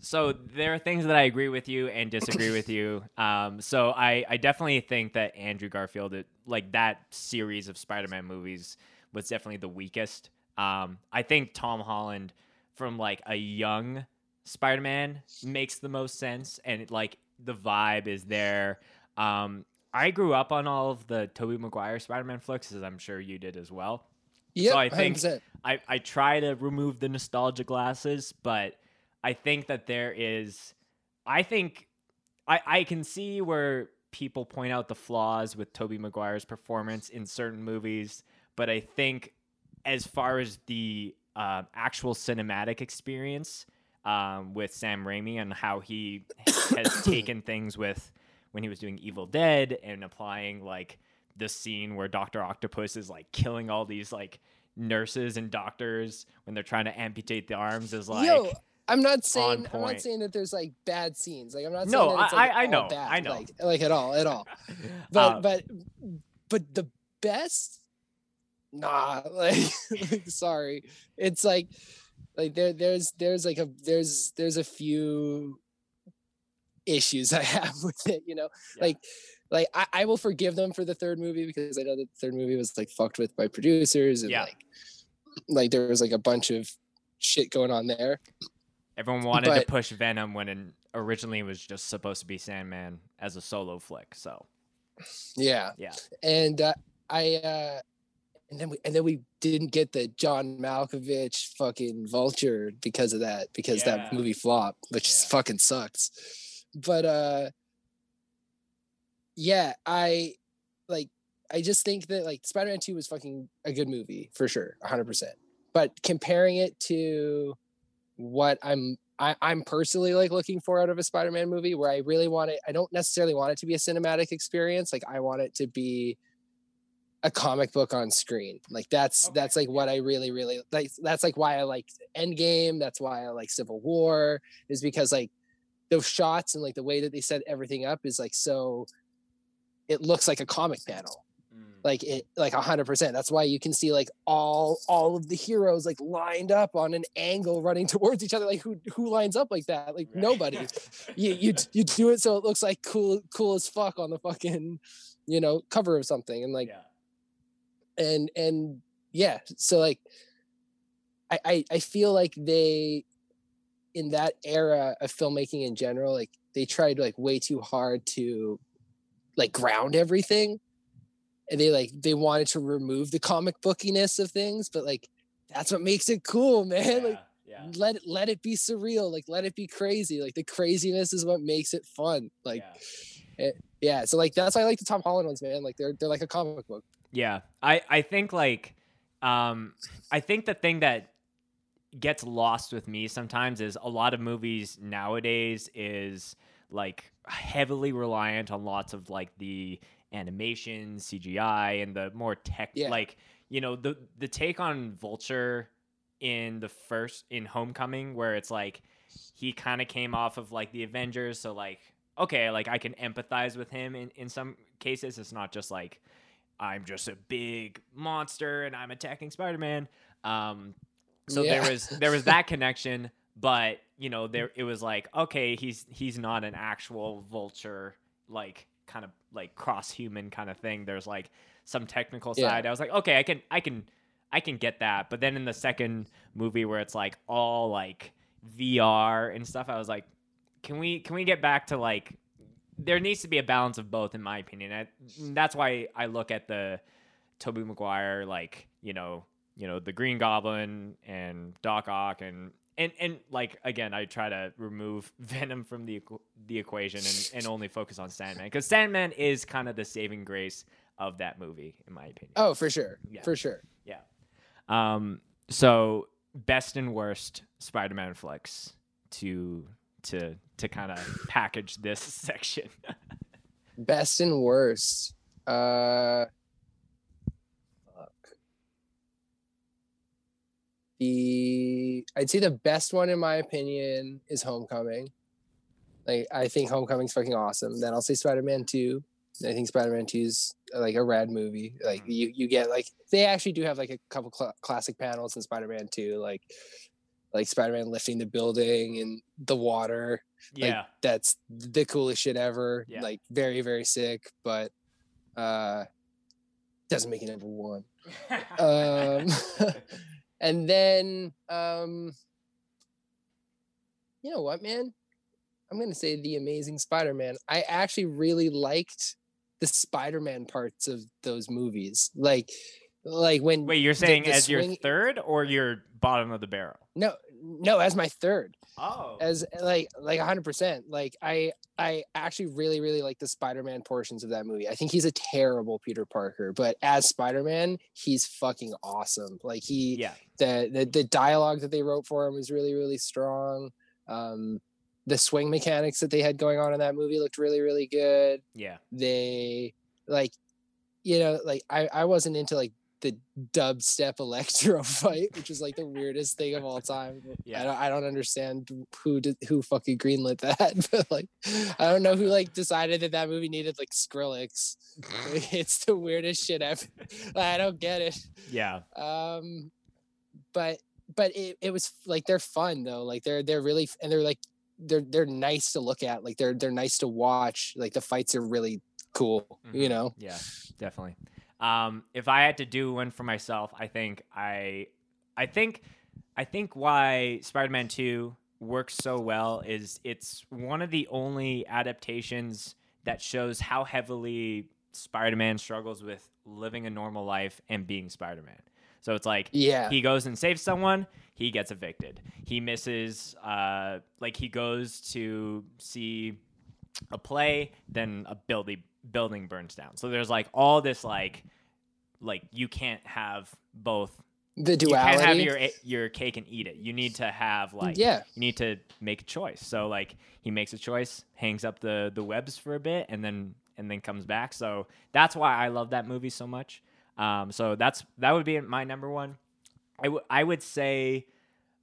so there are things that I agree with you and disagree with you. Um, so I, I definitely think that Andrew Garfield, it- like that series of Spider-Man movies, was definitely the weakest. Um, I think Tom Holland, from like a young Spider-Man, makes the most sense, and it, like the vibe is there. Um, I grew up on all of the Tobey Maguire Spider-Man flicks, as I'm sure you did as well. yeah so I think- 100%. I, I try to remove the nostalgia glasses, but I think that there is I think I, I can see where people point out the flaws with Tobey Maguire's performance in certain movies, but I think as far as the uh, actual cinematic experience um, with Sam Raimi and how he has taken things with when he was doing Evil Dead and applying like the scene where Doctor Octopus is like killing all these like nurses and doctors when they're trying to amputate the arms is like Yo, I'm not saying I'm not saying that there's like bad scenes. Like I'm not No, saying that it's, I- like, I- I know, bad, I know. Like, like at all, at all. But Uh, but but the best nah like, like, sorry. It's like like there there's there's like a there's there's a few issues I have with it, you know. Yeah. Like like I, I will forgive them for the third movie because I know that the third movie was like fucked with by producers and Yeah. like like there was like a bunch of shit going on there. everyone wanted to push Venom when in, originally it was just supposed to be Sandman as a solo flick. So Yeah. Yeah. And uh, I uh and then we and then we didn't get the John Malkovich fucking vulture because of that, because Yeah. that movie flopped, which Yeah. fucking sucks. But uh yeah, I like I just think that like Spider-Man 2 was fucking a good movie for sure, 100%. But comparing it to what I'm I, I'm personally like looking for out of a Spider-Man movie where I really want it. I don't necessarily want it to be a cinematic experience. Like I want it to be a comic book on screen. Like that's Okay, that's like what I really really like. That's like why I like Endgame. That's why I like Civil War. Is because like those shots and like the way that they set everything up is like so. It looks like a comic panel mm. like it like a hundred percent that's why you can see like all all of the heroes like lined up on an angle running towards each other like who who lines up like that like Right. nobody you you you do it so it looks like cool cool as fuck on the fucking you know cover of something and like yeah. And and yeah so like I, I i feel like they in that era of filmmaking in general like they tried like way too hard to like ground everything and they like they wanted to remove the comic bookiness of things but like that's what makes it cool man like yeah. let it let it be surreal like let it be crazy like the craziness is what makes it fun like yeah. Eh, yeah, so like that's why I like the Tom Holland ones, man. Like they're they're like a comic book. Yeah, I I think like um I think the thing that gets lost with me sometimes is a lot of movies nowadays is like heavily reliant on lots of like the animation, CGI, and the more tech Yeah. like you know the the take on Vulture in the first in Homecoming where it's like he kind of came off of like the Avengers, so like okay, like I can empathize with him in in some cases. It's not just like I'm just a big monster and I'm attacking Spider-Man. Um, so Yeah. there was there was that connection, but you know there it was like okay, he's he's not an actual vulture like kind of like cross human kind of thing. There's like some technical Yeah. side. I was like okay, I can I can I can get that. But then in the second movie where it's like all like VR and stuff, I was like, can we can we get back to like there needs to be a balance of both in my opinion. I, that's why I look at the Tobey Maguire like, you know, you know, the Green Goblin and Doc Ock and and and like again, I try to remove Venom from the the equation and, and only focus on Sandman because Sandman is kind of the saving grace of that movie, in my opinion. Oh, for sure, Yeah. for sure. Yeah. Um. So best and worst Spider-Man flicks to to to kind of package this section. Best and worst. Uh, fuck. The I'd say the best one in my opinion is Homecoming. Like I think Homecoming's fucking awesome. Then I'll say Spider-Man Two. I think Spider-Man Two is like a rad movie. Like Mhm. you you get like they actually do have like a couple cl- classic panels in Spider-Man Two, like like Spider-Man lifting the building and the water yeah. that's the coolest shit ever. Yeah. Like very, very sick, but uh doesn't make it number one. Um and then um you know what, man? I'm gonna say the amazing Spider-Man. I actually really liked the Spider-Man parts of those movies. Like like when Wait, you're saying the as your third or your bottom of the barrel? no no as my third. Oh. as like like 100% like i i actually really really like the spider-man portions of that movie i think he's a terrible peter parker but as spider-man he's fucking awesome like he yeah. the, the the dialogue that they wrote for him was really really strong um the swing mechanics that they had going on in that movie looked really really good Yeah. they like you know like i i wasn't into like the dubstep electro fight which is like the weirdest thing of all time Yeah. i don't i don't understand who did who fucking greenlit that but like i don't know who like decided that that movie needed like skrillex it's the weirdest shit ever i don't get it Yeah. um but but it, it was like they're fun though like they're they're really and they're like they're they're nice to look at like they're they're nice to watch like the fights are really cool you Mhm. know Yeah, definitely. Um, if I had to do one for myself, I think I, I think, I think why Spider-Man Two works so well is it's one of the only adaptations that shows how heavily Spider-Man struggles with living a normal life and being Spider-Man. So it's like yeah he goes and saves someone he gets evicted he misses uh like he goes to see a play then a building building burns down so there's like all this like like you can't have both the duality. you can't have your your cake and eat it you need to have like yeah you need to make a choice. So like he makes a choice, hangs up the the webs for a bit, and then and then comes back. So that's why I love that movie so much. Um, so that's that would be my number one. I would I would say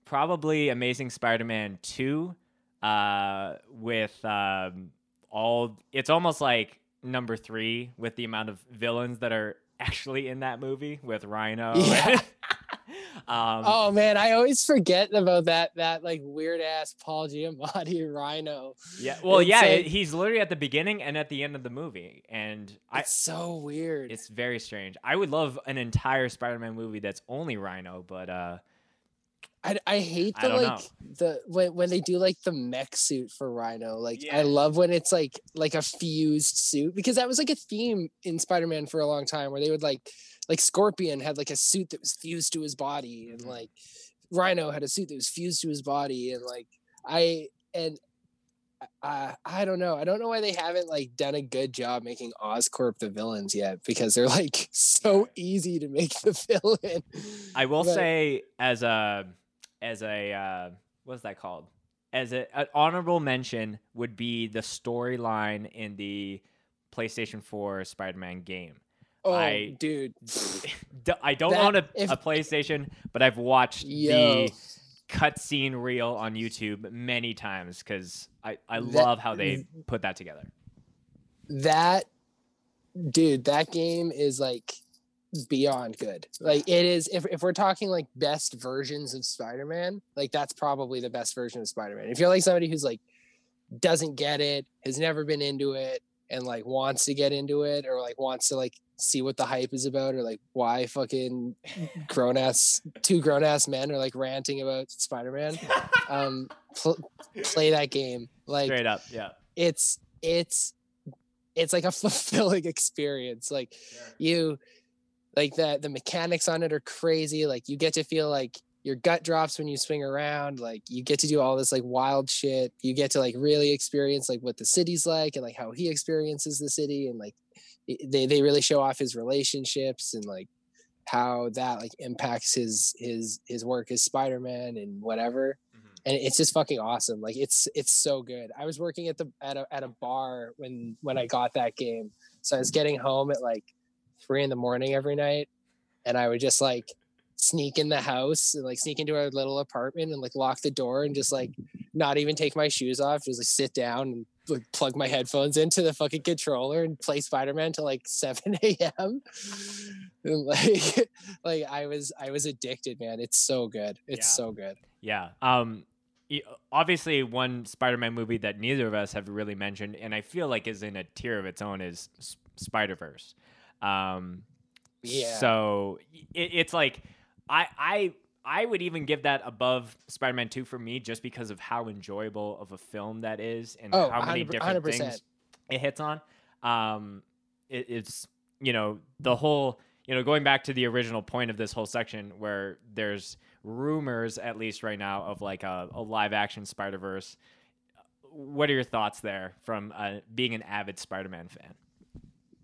probably Amazing Spider-Man two, uh, with um, all it's almost like number three with the amount of villains that are actually in that movie with Rhino. Yeah. um, oh man i always forget about that that like weird ass paul giamatti rhino Yeah, well, It's yeah, like- he's literally at the beginning and at the end of the movie, and I, it's so weird it's very strange. I would love an entire Spider-Man movie that's only Rhino, but uh, I, I hate the don't like the when, when they do like the mech suit for Rhino. Like Yeah. I love when it's like like a fused suit because that was like a theme in Spider-Man for a long time where they would like like Scorpion had like a suit that was fused to his body and Mhm. like Rhino had a suit that was fused to his body and like I and uh, I don't know. I don't know why they haven't like done a good job making Oscorp the villains yet because they're like so easy to make the villain. I will But- say as a as a uh, what's that called? As a, an honorable mention would be the storyline in the PlayStation 4 Spider-Man game. Oh, I- dude. I don't That- own a, if- a PlayStation, but I've watched Yo. the cutscene reel on YouTube many times because I, I That- love how they put that together. that dude that game is like beyond good. Like it is if, if we're talking like best versions of spider-man like that's probably the best version of spider-man. If you're like somebody who's like doesn't get it has never been into it and like wants to get into it or like wants to like see what the hype is about or like why fucking grown ass two grown ass men are like ranting about spider-man um pl- play that game. Like Straight up, yeah. it's it's it's like a fulfilling experience. Like you like the the mechanics on it are crazy like you get to feel like your gut drops when you swing around like you get to do all this like wild shit you get to like really experience like what the city's like and like how he experiences the city and like they they really show off his relationships and like how that like impacts his his his work as spider-man and whatever mm-hmm. and it's just fucking awesome. Like it's it's so good. I was working at the at a at a bar when when I got that game, so I was getting home at like three in the morning every night, and I would just like sneak in the house and like sneak into our little apartment and like lock the door and just like not even take my shoes off, just like sit down and like plug my headphones into the fucking controller and play Spider-Man till like 7 a.m. And like like I was I was addicted, man. It's so good. It's Yeah. so good. Yeah. Um obviously one Spider-Man movie that neither of us have really mentioned and I feel like is in a tier of its own is Spider-Verse. Um Yeah. So it, it's like I I I would even give that above Spider-Man 2 for me just because of how enjoyable of a film that is and Oh, how many different 100%. things it hits on. Um it, it's you know the whole you know going back to the original point of this whole section where there's rumors at least right now of like a, a live action Spider-Verse. What are your thoughts there from uh, being an avid Spider-Man fan?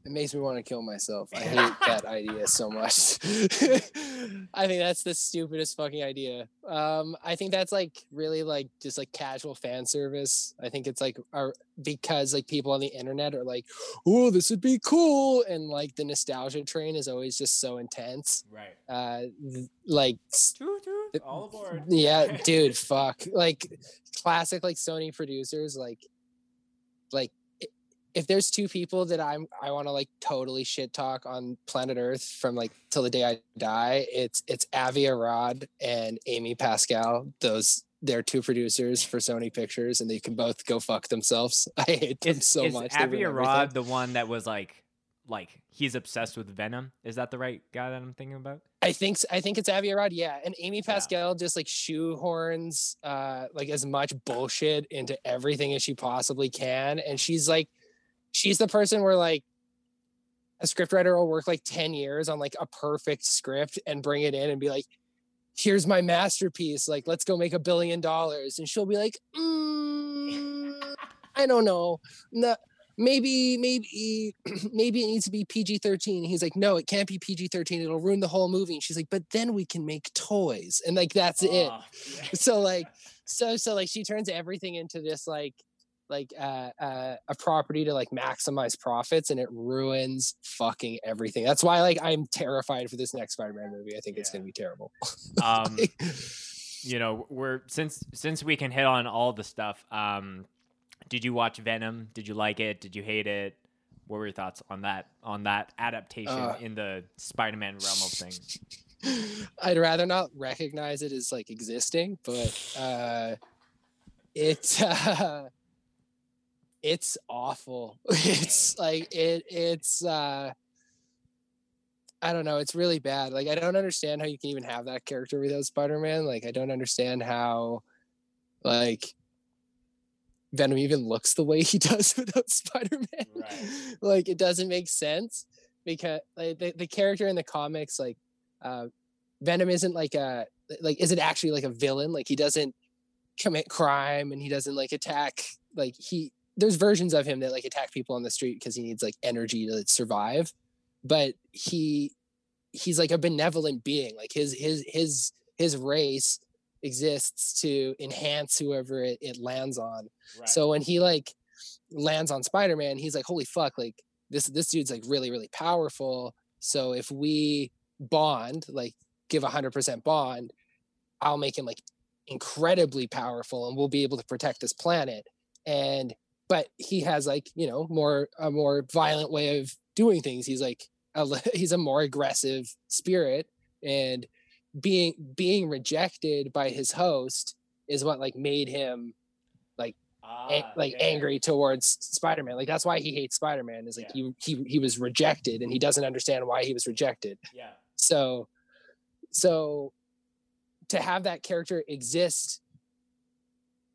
It makes me want to kill myself. I hate that idea so much. I think that's the stupidest fucking idea. Um, I think that's like really like just like casual fan service. I think it's like our because like people on the internet are like, "Oh, this would be cool," and like the nostalgia train is always just so intense. Right. Uh, like All aboard. yeah, dude, fuck. Like classic like Sony producers like like if there's two people that I'm I want to like totally shit talk on planet Earth from like till the day I die, it's it's Avi Arad and Amy Pascal. Those they're two producers for Sony Pictures and they can both go fuck themselves. I hate them Is, so is much. Avi Arad the one that was like, like he's obsessed with Venom? Is that the right guy that I'm thinking about? I think I think it's Avi Arad, yeah. And Amy Yeah. Pascal just like shoehorns uh like as much bullshit into everything as she possibly can. And she's like she's the person where like a scriptwriter will work like 10 years on like a perfect script and bring it in and be like, here's my masterpiece. Like, let's go make a billion dollars. And she'll be like, mm, I don't know. No, maybe, maybe, maybe it needs to be PG 13. He's like, no, it can't be PG 13. It'll ruin the whole movie. And she's like, but then we can make toys. And like, that's it. Oh, So, like, so, so, like, she turns everything into this, like, like uh, uh, a property to like maximize profits and it ruins fucking everything. That's why like I'm terrified for this next Spider-Man movie. I think it's gonna be terrible. um, you know, we're since since we can hit on all the stuff. Um, did you watch Venom? Did you like it? Did you hate it? What were your thoughts on that on that adaptation Uh, in the Spider-Man realm of things? I'd rather not recognize it as like existing, but uh it uh it's awful. It's like it it's uh I don't know, it's really bad. Like I don't understand how you can even have that character without Spider-Man. Like I don't understand how like Venom even looks the way he does without Spider-Man. Right. like it doesn't make sense because like the, the character in the comics like uh Venom isn't like a like isn't actually like a villain. Like he doesn't commit crime and he doesn't like attack like he there's versions of him that like attack people on the street because he needs like energy to survive but he he's like a benevolent being like his his his his race exists to enhance whoever it, it lands on. Right. so when he like lands on spider-man he's like holy fuck like this this dude's like really really powerful. So if we bond like give a 100% bond i'll make him like incredibly powerful and we'll be able to protect this planet. And but he has like you know more a more violent way of doing things he's like a, he's a more aggressive spirit and being being rejected by his host is what like made him like ah, like yeah. angry towards spider-man like that's why he hates spider-man is like yeah. he, he he was rejected and he doesn't understand why he was rejected yeah so so to have that character exist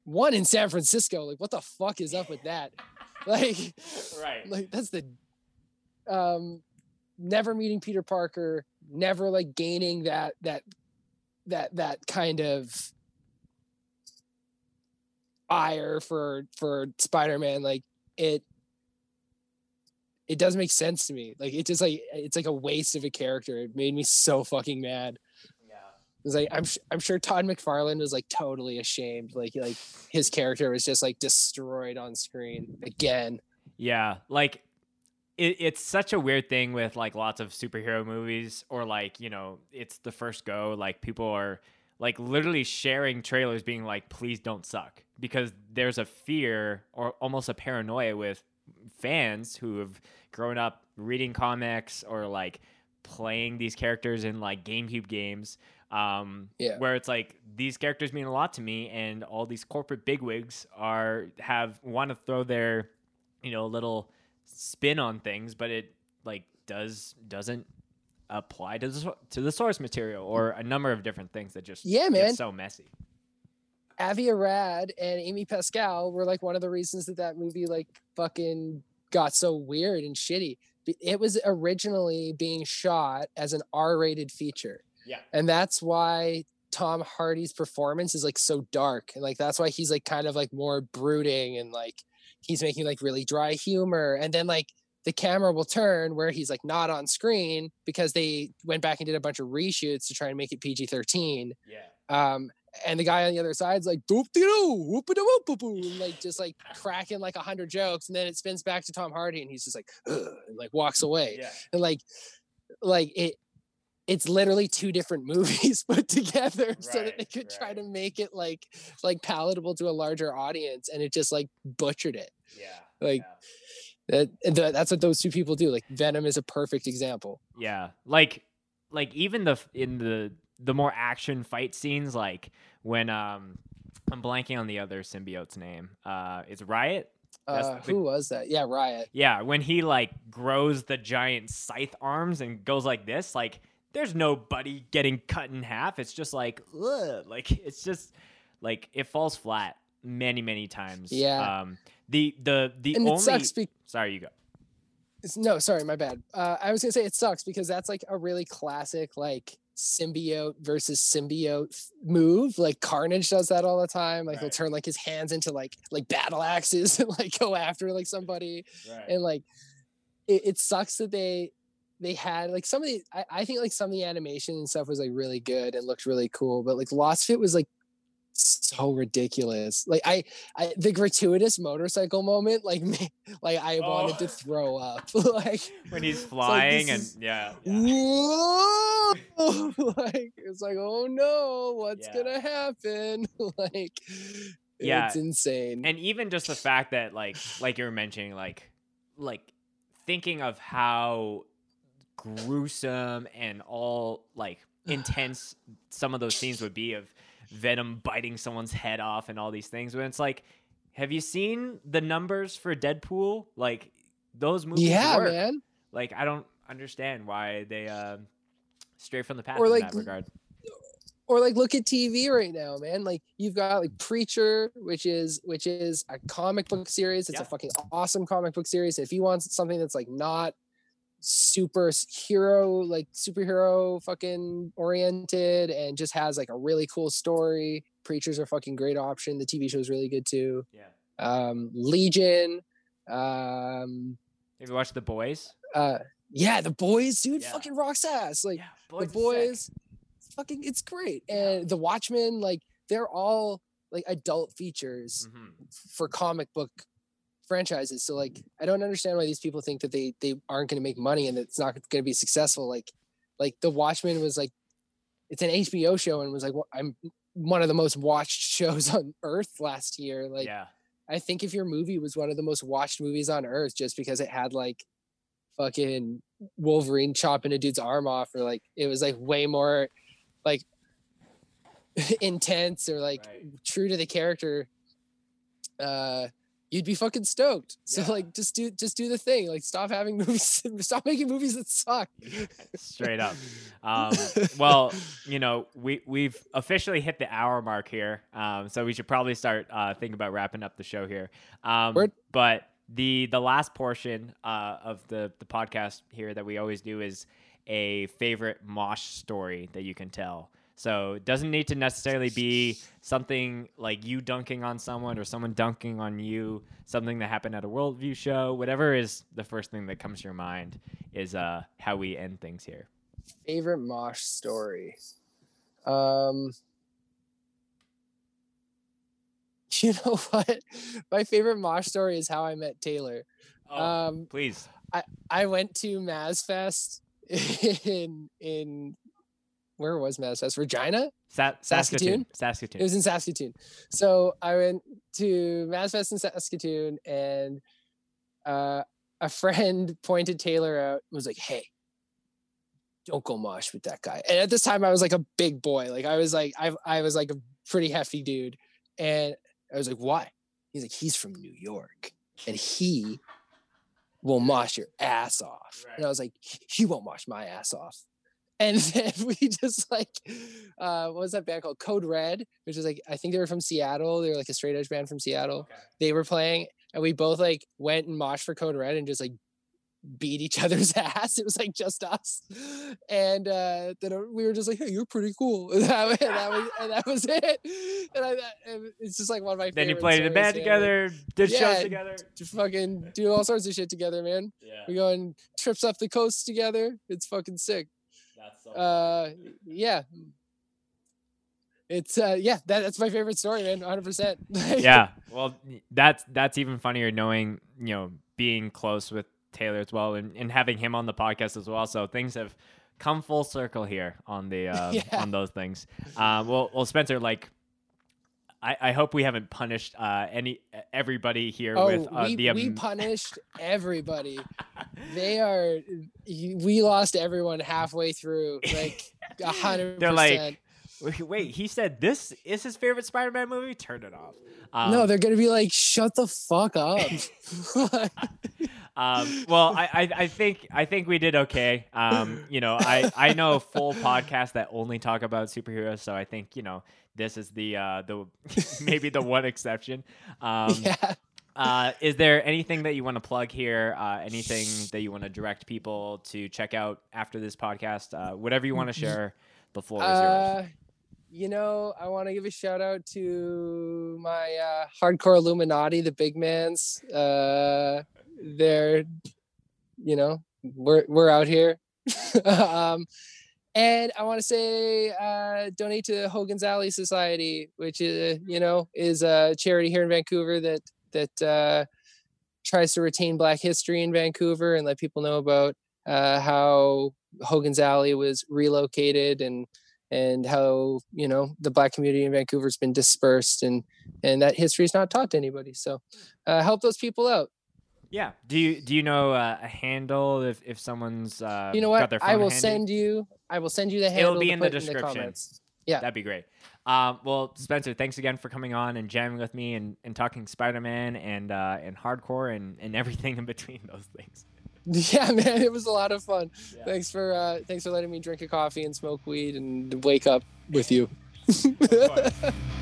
one in San Francisco. Like, what the fuck is up with that? Like, right. Like, that's the um never meeting Peter Parker, never like gaining that that that that kind of ire for for Spider-Man. Like it it doesn't make sense to me. Like it just like it's like a waste of a character. It made me so fucking mad. Like I'm I'm sure Todd McFarlane was like totally ashamed. Like like his character was just like destroyed on screen again. Yeah, like it, it's such a weird thing with like lots of superhero movies or like you know it's the first go. Like people are like literally sharing trailers, being like, "Please don't suck," because there's a fear or almost a paranoia with fans who have grown up reading comics or like playing these characters in like GameCube games um, yeah. Where it's like these characters mean a lot to me, and all these corporate bigwigs are have want to throw their, you know, little spin on things, but it like does doesn't apply to the to the source material or a number of different things that just yeah, man, so messy. Avi Arad and Amy Pascal were like one of the reasons that that movie like fucking got so weird and shitty. It was originally being shot as an R-rated feature yeah. And that's why Tom Hardy's performance is like so dark. And like that's why he's like kind of like more brooding and like he's making like really dry humor. And then like the camera will turn where he's like not on screen because they went back and did a bunch of reshoots to try and make it PG 13. Yeah. Um, and the guy on the other side's like doop doo whoop whoop whoop like just like cracking like a hundred jokes, and then it spins back to Tom Hardy, and he's just like and like walks away, yeah. and like like it it's literally two different movies put together right, so that they could right. try to make it like like palatable to a larger audience and it just like butchered it yeah like yeah. That, that's what those two people do like venom is a perfect example yeah like like even the in the the more action fight scenes like when um i'm blanking on the other symbiote's name uh it's riot uh, the, who was that? Yeah, Riot. Yeah, when he like grows the giant scythe arms and goes like this, like there's nobody getting cut in half. It's just like, ugh, like it's just like it falls flat many many times. Yeah. Um. The the the and only. It sucks be- sorry, you go. It's, no, sorry, my bad. Uh, I was gonna say it sucks because that's like a really classic like symbiote versus symbiote move. Like Carnage does that all the time. Like right. he'll turn like his hands into like like battle axes and like go after like somebody. Right. And like it, it sucks that they they had like some of the I, I, think like some of the animation and stuff was like really good and looked really cool but like lost fit was like so ridiculous like i i the gratuitous motorcycle moment like me like i oh. wanted to throw up like when he's flying like, and is, yeah, yeah. like it's like oh no what's yeah. gonna happen like yeah it's insane and even just the fact that like like you were mentioning like like thinking of how gruesome and all like intense some of those scenes would be of Venom biting someone's head off and all these things. When it's like, have you seen the numbers for Deadpool? Like those movies. Yeah, work. man. Like I don't understand why they uh, stray from the path or in like, that regard. Or like look at TV right now, man. Like you've got like Preacher, which is which is a comic book series. It's yeah. a fucking awesome comic book series. If you want something that's like not super hero like superhero fucking oriented and just has like a really cool story preachers are fucking great option the tv show is really good too yeah um, Legion. Um, Have you watched The Boys? uh, yeah, the boys, dude, Yeah. fucking rocks ass. Like yeah, the boys, it's fucking, it's great. And the Watchmen, like they're all like adult features hmm for comic book franchises. So like, I don't understand why these people think that they they aren't going to make money and that it's not going to be successful. Like, like the Watchmen was like, it's an HBO show and was like, wh- I'm one of the most watched shows on earth last year. Like, yeah, I think if your movie was one of the most watched movies on earth just because it had like fucking Wolverine chopping a dude's arm off or like it was like way more like intense or like Right. true to the character uh you'd be fucking stoked. So Yeah. like just do just do the thing. Like stop having movies stop making movies that suck. straight up. Um, well, you know, we we've officially hit the hour mark here, um, so we should probably start uh, thinking about wrapping up the show here. Um, but the the last portion uh, of the the podcast here that we always do is a favorite mosh story that you can tell. So it doesn't need to necessarily be something like you dunking on someone or someone dunking on you, something that happened at a worldview show, whatever is the first thing that comes to your mind is uh, how we end things here. favorite mosh story. Um you know what? My favorite mosh story is how I met Taylor. Oh, Um please. I I went to Mazfest in in where was Mazfest? Regina? Sa- Saskatoon. Saskatoon? Saskatoon. It was in Saskatoon. So I went to Mazfest in Saskatoon and uh, a friend pointed Taylor out and was like, hey, don't go mosh with that guy. And at this time I was like a big boy. Like I was like, I, I was like a pretty hefty dude. And I was like, why? He's like, he's from New York and he will mosh your ass off. And I was like, he won't mosh my ass off. And then we just like, uh, what was that band called? Code Red, which was like, I think they were from Seattle. They were like a straight edge band from Seattle. Okay. They were playing, and we both like went and moshed for Code Red and just like beat each other's ass. It was like just us. And uh, then uh, we were just like, hey, you're pretty cool. And that, was- and that was, and that was it. And I, it's just like one of my Then you played in a band together, did Yeah, shows together. just fucking do all sorts of shit together, man. Yeah, We go on trips up the coast together. It's fucking sick. That's so Uh, yeah. It's uh, yeah. That, that's my favorite story, man. 100. percent yeah. Well, that's that's even funnier knowing you know being close with Taylor as well and, and having him on the podcast as well. So things have come full circle here on the uh, Yeah. on those things. Um, well, well, Spencer, like. I, I hope we haven't punished uh, any everybody here Oh, with uh, we, the we punished everybody. They are. We lost everyone halfway through. Like a hundred. They're like, wait, wait, he said this is his favorite Spider-Man movie. Turn it off. Um, no, they're gonna be like, shut the fuck up. um, well, I, I, I think I think we did okay. Um, you know, I, I know full podcast that only talk about superheroes, so I think you know this is the uh, the maybe the one exception. Um, yeah. uh, is there anything that you want to plug here? Uh, anything that you want to direct people to check out after this podcast? Uh, whatever you want to share, the floor is yours. Uh, you know, I want to give a shout out to my uh, hardcore Illuminati, the big mans. Uh, they're, you know, we're we're out here. um, and I want to say uh, donate to Hogan's Alley Society, which is you know is a charity here in Vancouver that that uh, tries to retain Black history in Vancouver and let people know about uh, how Hogan's Alley was relocated and and how you know the black community in Vancouver's been dispersed and and that history is not taught to anybody. So uh, help those people out. Yeah. Do you do you know uh, a handle if if someone's uh, you know got what? their I will handy? send you. I will send you the handle. It'll be to in the put description. comments. Yeah. That'd be great. Um, well, Spencer, thanks again for coming on and jamming with me and, and talking Spider Man and uh, and hardcore and, and everything in between those things. Yeah, man, it was a lot of fun. Yeah. Thanks for uh, thanks for letting me drink a coffee and smoke weed and wake up with you. Of course.